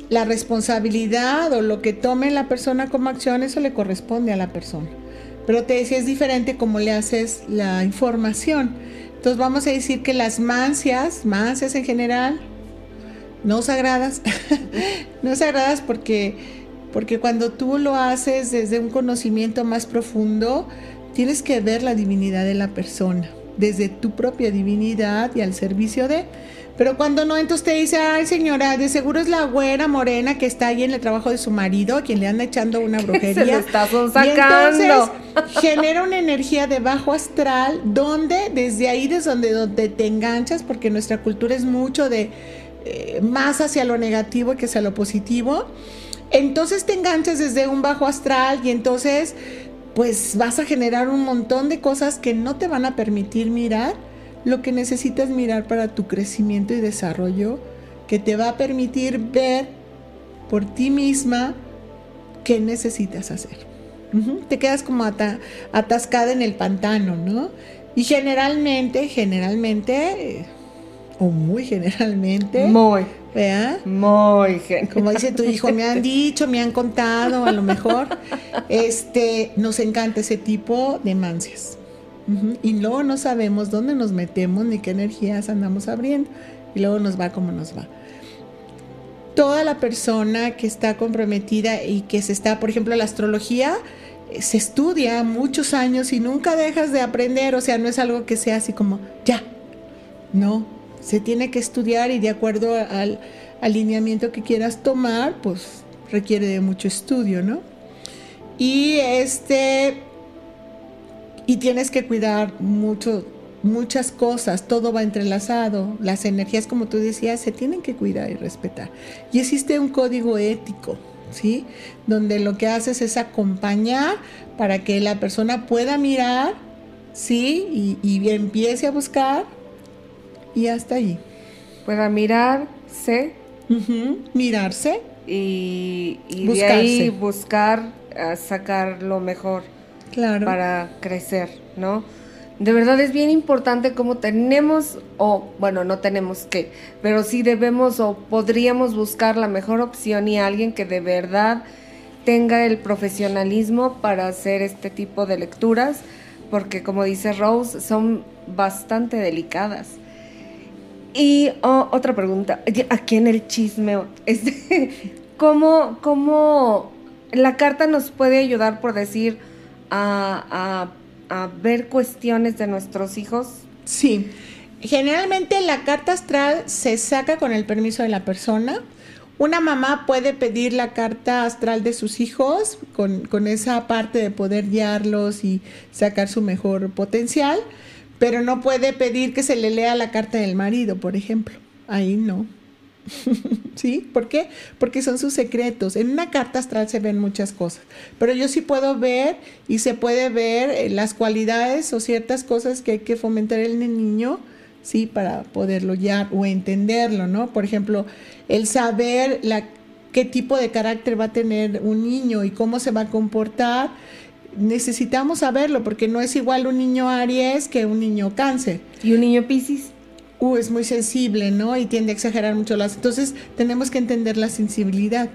la responsabilidad o lo que tome la persona como acción, eso le corresponde a la persona. Pero te decía, es diferente como le haces la información. Entonces vamos a decir que las mancias, mancias en general, no sagradas, no sagradas porque porque cuando tú lo haces desde un conocimiento más profundo, tienes que ver la divinidad de la persona, desde tu propia divinidad y al servicio de... Pero cuando no, entonces te dice, ay señora, de seguro es la güera morena que está ahí en el trabajo de su marido, quien le anda echando una brujería. Se lo
está sacando.
Y entonces genera una energía de bajo astral, donde desde ahí, desde donde, donde te enganchas, porque nuestra cultura es mucho de eh, más hacia lo negativo que hacia lo positivo entonces te enganchas desde un bajo astral y entonces pues vas a generar un montón de cosas que no te van a permitir mirar lo que necesitas mirar para tu crecimiento y desarrollo, que te va a permitir ver por ti misma qué necesitas hacer. Te quedas como atascada en el pantano, ¿no? Y generalmente, generalmente, o muy generalmente,
muy
¿Vea?
Muy
Como dice tu hijo, me han dicho, me han contado, a lo mejor. Este, nos encanta ese tipo de mancias. Y luego no sabemos dónde nos metemos ni qué energías andamos abriendo. Y luego nos va como nos va. Toda la persona que está comprometida y que se está, por ejemplo, la astrología se estudia muchos años y nunca dejas de aprender, o sea, no es algo que sea así como, ya, no, se tiene que estudiar y de acuerdo al alineamiento que quieras tomar, pues requiere de mucho estudio, ¿no? Y este, y tienes que cuidar mucho, muchas cosas, todo va entrelazado, las energías, como tú decías, se tienen que cuidar y respetar. Y existe un código ético, ¿sí? Donde lo que haces es acompañar para que la persona pueda mirar, ¿sí? Y, empiece a buscar y hasta allí.
Pueda mirarse.
Mirarse.
Y, y de ahí buscar sacar lo mejor claro. para crecer, ¿no? De verdad es bien importante como tenemos, o bueno, no tenemos que, pero sí debemos o podríamos buscar la mejor opción y alguien que de verdad tenga el profesionalismo para hacer este tipo de lecturas, porque como dice Rose, son bastante delicadas. Y otra pregunta, aquí en el chisme, este, ¿cómo, ¿cómo la carta nos puede ayudar, por decir, a, ver cuestiones de nuestros hijos?
Sí. Generalmente la carta astral se saca con el permiso de la persona. Una mamá puede pedir la carta astral de sus hijos con, con, esa parte de poder guiarlos y sacar su mejor potencial, pero no puede pedir que se le lea la carta del marido, por ejemplo. Ahí no. ¿Sí? ¿Por qué? Porque son sus secretos. En una carta astral se ven muchas cosas, pero yo sí puedo ver y se puede ver eh, las cualidades o ciertas cosas que hay que fomentar en el niño, ¿sí? Para poderlo ya o entenderlo, ¿no? Por ejemplo, el saber la, qué tipo de carácter va a tener un niño y cómo se va a comportar. Necesitamos saberlo porque no es igual un niño Aries que un niño Cáncer.
¿Y un niño Piscis?
Uh, es muy sensible, ¿no? Y tiende a exagerar mucho las... Entonces tenemos que entender la sensibilidad.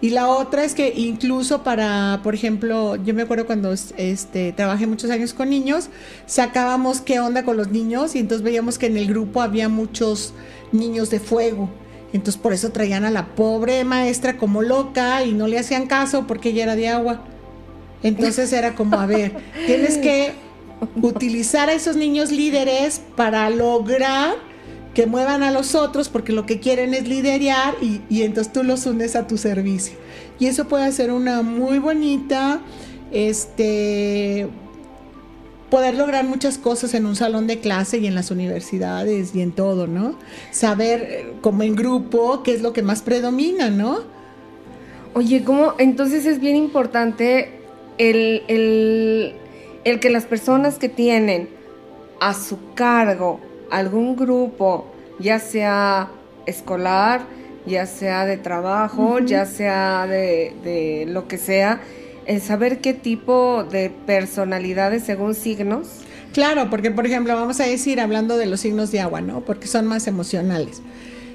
Y la otra es que incluso para, por ejemplo, yo me acuerdo cuando este, trabajé muchos años con niños, sacábamos qué onda con los niños y entonces veíamos que en el grupo había muchos niños de fuego. Entonces por eso traían a la pobre maestra como loca y no le hacían caso porque ella era de agua. Entonces era como, a ver, tienes que utilizar a esos niños líderes para lograr que muevan a los otros porque lo que quieren es liderar y, entonces tú los unes a tu servicio. Y eso puede ser una muy bonita, este, poder lograr muchas cosas en un salón de clase y en las universidades y en todo, ¿no? Saber eh, como en grupo qué es lo que más predomina, ¿no?
Oye, ¿cómo? Entonces es bien importante el, el, el que las personas que tienen a su cargo algún grupo, ya sea escolar, ya sea de trabajo, ya sea de, lo que sea, el saber qué tipo de personalidades según signos.
Claro, porque por ejemplo, vamos a decir, hablando de los signos de agua, ¿no? Porque son más emocionales.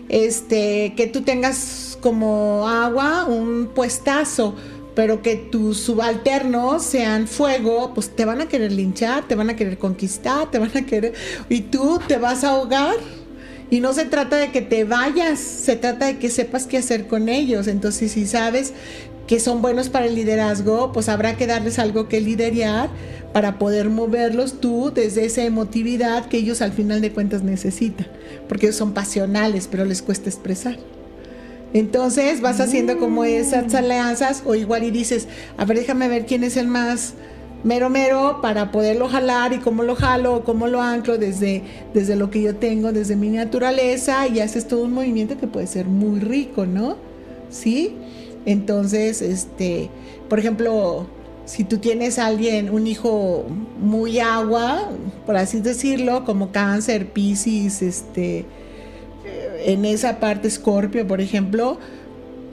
Este, que tú tengas como agua un puestazo, pero que tus subalternos sean fuego, pues te van a querer linchar, te van a querer conquistar, te van a querer... Y tú te vas a ahogar. Y no se trata de que te vayas, se trata de que sepas qué hacer con ellos. Entonces, si sabes que son buenos para el liderazgo, pues habrá que darles algo que liderar para poder moverlos tú desde esa emotividad que ellos al final de cuentas necesitan. Porque ellos son pasionales, pero les cuesta expresar. Entonces vas haciendo como esas alianzas o igual y dices, a ver, déjame ver quién es el más mero mero para poderlo jalar y cómo lo jalo o cómo lo anclo desde, desde lo que yo tengo, desde mi naturaleza y haces todo un movimiento que puede ser muy rico, ¿no? ¿Sí? Entonces, este, por ejemplo, si tú tienes a alguien, un hijo muy agua, por así decirlo, como cáncer, piscis, este, en esa parte Scorpio, por ejemplo,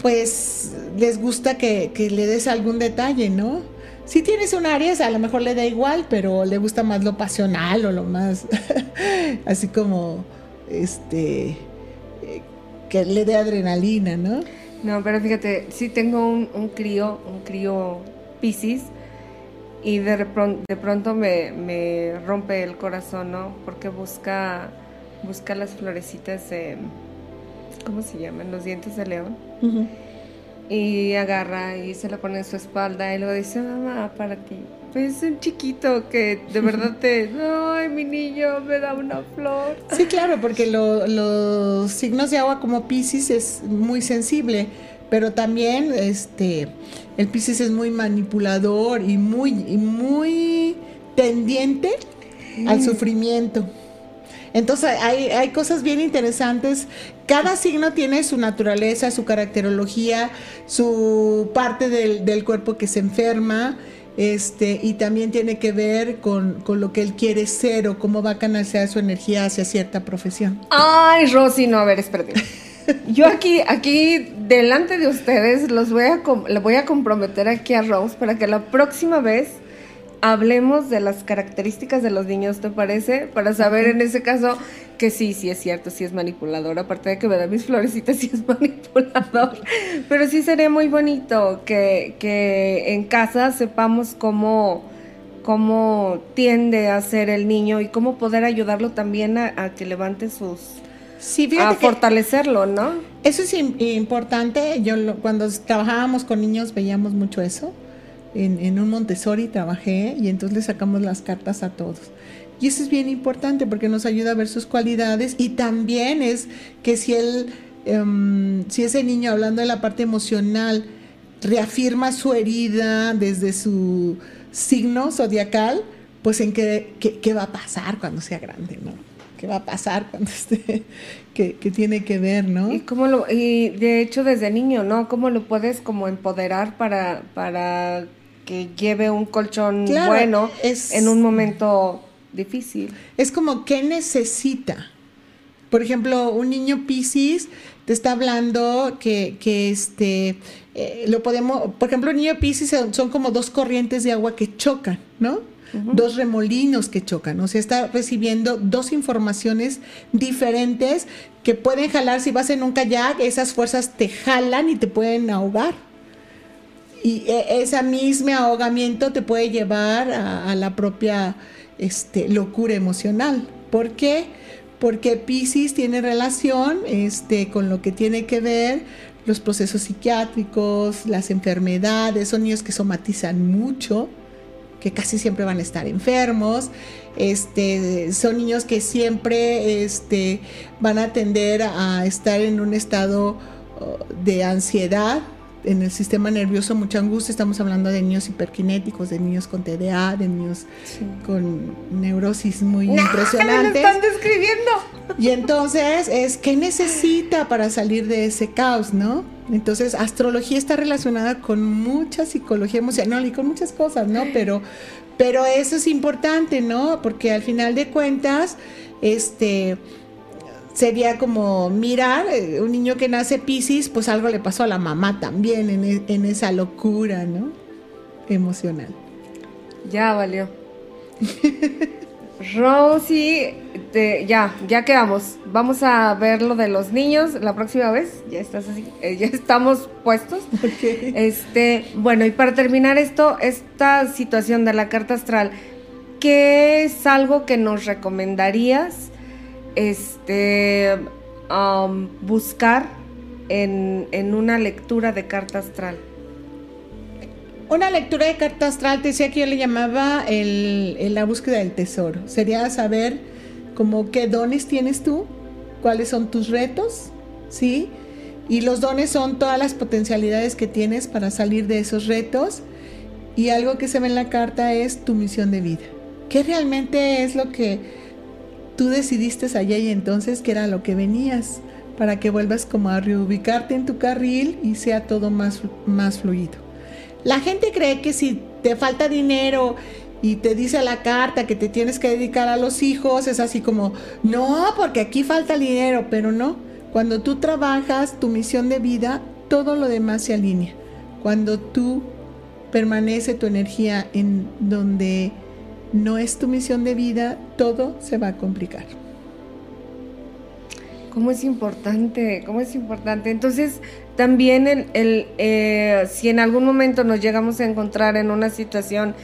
pues les gusta que, le des algún detalle, ¿no? Si tienes un Aries, a lo mejor le da igual, pero le gusta más lo pasional o lo más, así como, este, que le dé adrenalina, ¿no?
No, pero fíjate, sí tengo un, crío, un crío Pisces, y de, de pronto me, me rompe el corazón, ¿no? Porque busca busca las florecitas, ¿cómo se llaman? Los dientes de león. y agarra y se lo pone en su espalda y luego dice, mamá, para ti. Pues es un chiquito que de verdad te, ay, mi niño me da una flor.
Sí, claro, porque los signos de agua como Pisces es muy sensible, pero también este, el Pisces es muy manipulador y muy, y muy tendiente al mm. sufrimiento. Entonces hay, hay cosas bien interesantes. Cada signo tiene su naturaleza, su caracterología, su parte del, cuerpo que se enferma. Este, y también tiene que ver con, lo que él quiere ser o cómo va a canalizar su energía hacia cierta profesión.
Ay, Rosy, no, a ver, espérate. Yo aquí, aquí, delante de ustedes, los voy a, le voy a comprometer aquí a Rose para que la próxima vez hablemos de las características de los niños, ¿te parece? Para saber en ese caso que sí, sí es cierto, sí es manipulador, aparte de que me da mis florecitas, sí es manipulador. Pero sí sería muy bonito que, que en casa sepamos cómo, cómo tiende a ser el niño y cómo poder ayudarlo también a, que levante sus... Sí, a fortalecerlo, ¿no?
Eso es importante. Yo cuando trabajábamos con niños veíamos mucho eso en, un Montessori trabajé y entonces le sacamos las cartas a todos. Y eso es bien importante porque nos ayuda a ver sus cualidades y también es que si él, em, si ese niño hablando de la parte emocional reafirma su herida desde su signo zodiacal, pues en qué, qué, va a pasar cuando sea grande, ¿no? ¿Qué va a pasar cuando esté, que, tiene que ver, ¿no?
Y cómo lo, y de hecho desde niño, ¿no? ¿Cómo lo puedes como empoderar para, para que lleve un colchón bueno en un momento difícil.
Es como qué necesita. Por ejemplo, un niño Pisces te está hablando que, que este, eh, lo podemos, por ejemplo, un niño Pisces son, como dos corrientes de agua que chocan, ¿no? Dos remolinos que chocan, o sea, está recibiendo dos informaciones diferentes que pueden jalar, si vas en un kayak, esas fuerzas te jalan y te pueden ahogar y e, ese mismo ahogamiento te puede llevar a, la propia este, locura emocional. ¿Por qué? Porque Pisces tiene relación este, con lo que tiene que ver los procesos psiquiátricos, las enfermedades, son niños que somatizan mucho, que casi siempre van a estar enfermos, este, son niños que siempre este, van a tender a estar en un estado oh, de ansiedad, en el sistema nervioso mucha angustia, estamos hablando de niños hiperkinéticos, de niños con TDA, de niños con neurosis muy impresionantes.
están describiendo.
Y entonces es qué necesita para salir de ese caos, ¿no? Entonces, astrología está relacionada con mucha psicología emocional y con muchas cosas, ¿no? Pero pero eso es importante, ¿no? Porque al final de cuentas este sería como mirar, eh, un niño que nace Pisces, pues algo le pasó a la mamá también en, e, esa locura, ¿no? Emocional.
Ya valió. Rosy, ya, ya quedamos. Vamos a ver lo de los niños la próxima vez. Ya estás así, eh, ya estamos puestos. Este, bueno, y para terminar esto, esta situación de la carta astral, ¿qué es algo que nos recomendarías este, um, buscar en, una lectura de carta astral?
Una lectura de carta astral, te decía que yo le llamaba el, la búsqueda del tesoro. Sería saber como qué dones tienes tú, cuáles son tus retos, ¿sí? Y los dones son todas las potencialidades que tienes para salir de esos retos. Y algo que se ve en la carta es tu misión de vida. ¿Qué realmente es lo que tú decidiste allá y entonces que era lo que venías, para que vuelvas como a reubicarte en tu carril y sea todo más, más fluido. La gente cree que si te falta dinero y te dice la carta que te tienes que dedicar a los hijos, es así como, no, porque aquí falta dinero, pero no. Cuando tú trabajas tu misión de vida, todo lo demás se alinea. Cuando tú permanece tu energía en donde no es tu misión de vida, todo se va a complicar.
¿Cómo es importante? ¿Cómo es importante? Entonces, también el, eh, si en algún momento nos llegamos a encontrar en una situación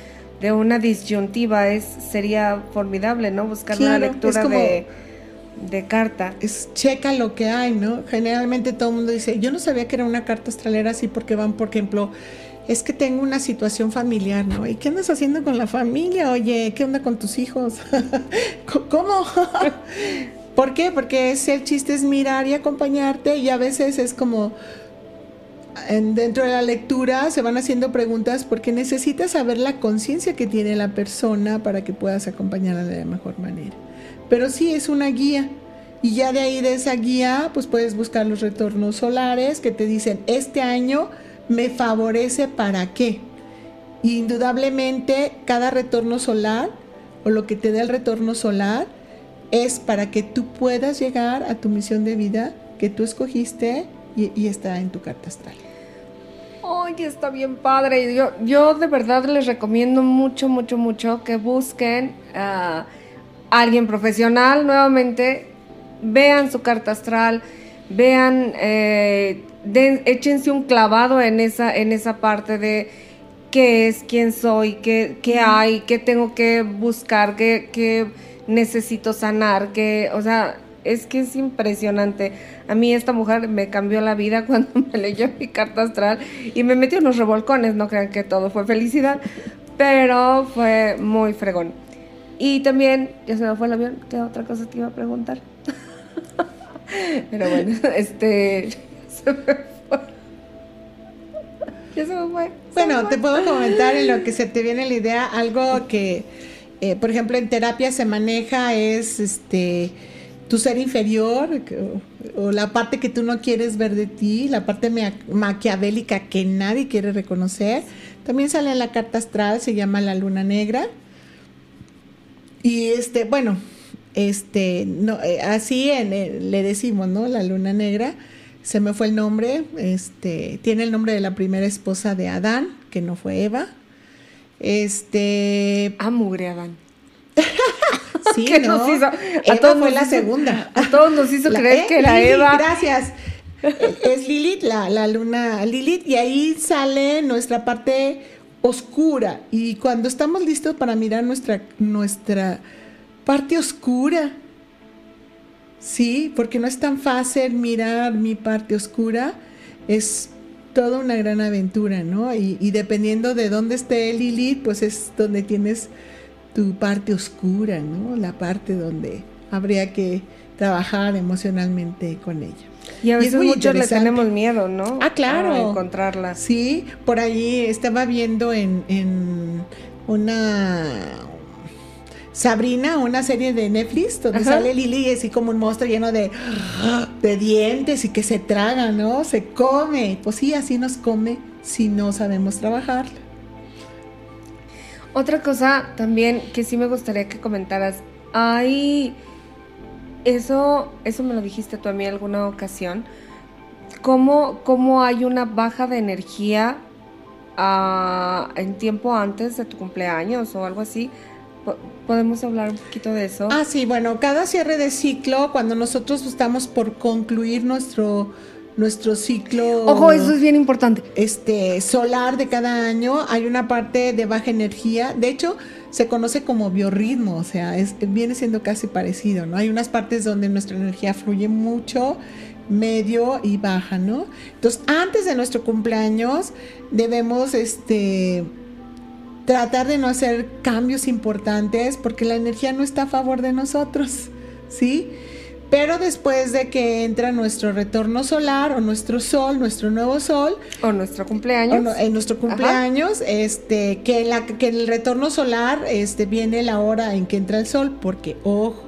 de una disyuntiva, es, sería formidable, ¿no? Buscar una lectura de, de carta.
Es checa lo que hay, ¿no? Generalmente todo el mundo dice, yo no sabía que era una carta astralera así porque van, por ejemplo, es que tengo una situación familiar, ¿no? ¿Y qué andas haciendo con la familia? Oye, ¿qué onda con tus hijos? ¿Cómo? ¿Por qué? Porque es, el chiste es mirar y acompañarte y a veces es como dentro de la lectura se van haciendo preguntas porque necesitas saber la conciencia que tiene la persona para que puedas acompañarla de la mejor manera. Pero sí es una guía. Y ya de ahí de esa guía, pues puedes buscar los retornos solares que te dicen, este año me favorece para qué. indudablemente cada retorno solar o lo que te da el retorno solar es para que tú puedas llegar a tu misión de vida que tú escogiste y, está en tu carta astral.
Ay, está bien padre. Yo, yo de verdad les recomiendo mucho, mucho, mucho que busquen a alguien profesional nuevamente, vean su carta astral, vean, eh, échense un clavado en esa, en esa parte de qué es, quién soy, qué, qué hay, qué tengo que buscar, qué, qué necesito sanar, que, o sea, es que es impresionante. A mí esta mujer me cambió la vida cuando me leyó mi carta astral y me metió unos revolcones, no crean que todo fue felicidad, pero fue muy fregón. Y también, ya se me fue el avión, ¿qué otra cosa te iba a preguntar? pero bueno, este, se me fue. Ya se me fue.
bueno, te puedo comentar en lo que se te viene la idea, algo que eh, por ejemplo, en terapia se maneja es este tu ser inferior o, la parte que tú no quieres ver de ti, la parte maquiavélica que nadie quiere reconocer. También sale en la carta astral, se llama la luna negra. Y este, bueno, este, no, eh, así le decimos, ¿no? La luna negra. Se me fue el nombre, este, tiene el nombre de la primera esposa de Adán, que no fue Eva. Este.
Ah, mugre Adán.
sí, ¿no? Nos hizo, a todos fue la segunda.
A todos nos hizo creer ¿Eh? que era Eva.
Gracias. es Lilith, la, la luna Lilith, y ahí sale nuestra parte oscura. Y cuando estamos listos para mirar nuestra, nuestra parte oscura, sí, porque no es tan fácil mirar mi parte oscura, es toda una gran aventura, ¿no? Y, dependiendo de dónde esté Lilith, pues es donde tienes tu parte oscura, ¿no? La parte donde habría que trabajar emocionalmente con ella.
Y a veces muchos le tenemos miedo, ¿no?
Ah, claro.
A encontrarla.
Sí, por ahí estaba viendo en, en una, Sabrina, una serie de Netflix donde sale Lily así como un monstruo lleno de, de dientes y que se traga, ¿no? Se come. Pues sí, así nos come si no sabemos trabajar.
Otra cosa también que sí me gustaría que comentaras, hay eso, eso me lo dijiste tú a mí en alguna ocasión. ¿Cómo, cómo hay una baja de energía ah, en tiempo antes de tu cumpleaños o algo así? ¿Podemos hablar un poquito de eso?
Ah, sí, bueno, cada cierre de ciclo, cuando nosotros estamos por concluir nuestro, nuestro ciclo.
Ojo, eso es bien importante.
Este, solar de cada año, hay una parte de baja energía. De hecho, se conoce como biorritmo, o sea, es, viene siendo casi parecido, ¿no? Hay unas partes donde nuestra energía fluye mucho, medio y baja, ¿no? Entonces, antes de nuestro cumpleaños, debemos, este tratar de no hacer cambios importantes porque la energía no está a favor de nosotros, ¿sí? Pero después de que entra nuestro retorno solar o nuestro sol, nuestro nuevo sol.
O nuestro cumpleaños.
en nuestro cumpleaños, este, que, la, que el retorno solar este, viene la hora en que entra el sol, porque, ojo,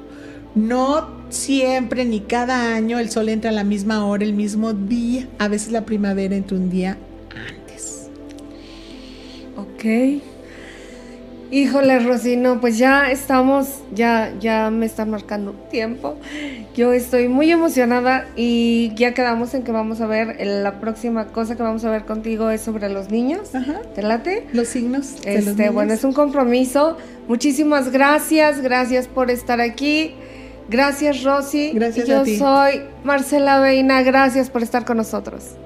no siempre ni cada año el sol entra a la misma hora, el mismo día. A veces la primavera entra un día antes.
Ok. Híjole, Rosino, pues ya estamos, ya, ya me están marcando tiempo. Yo estoy muy emocionada y ya quedamos en que vamos a ver, la próxima cosa que vamos a ver contigo es sobre los niños. Ajá. ¿Te late?
Los signos.
Este, bueno, es un compromiso. Muchísimas gracias, gracias por estar aquí. Gracias, Rosy.
Gracias
Yo
a ti.
soy Marcela Veina, gracias por estar con nosotros.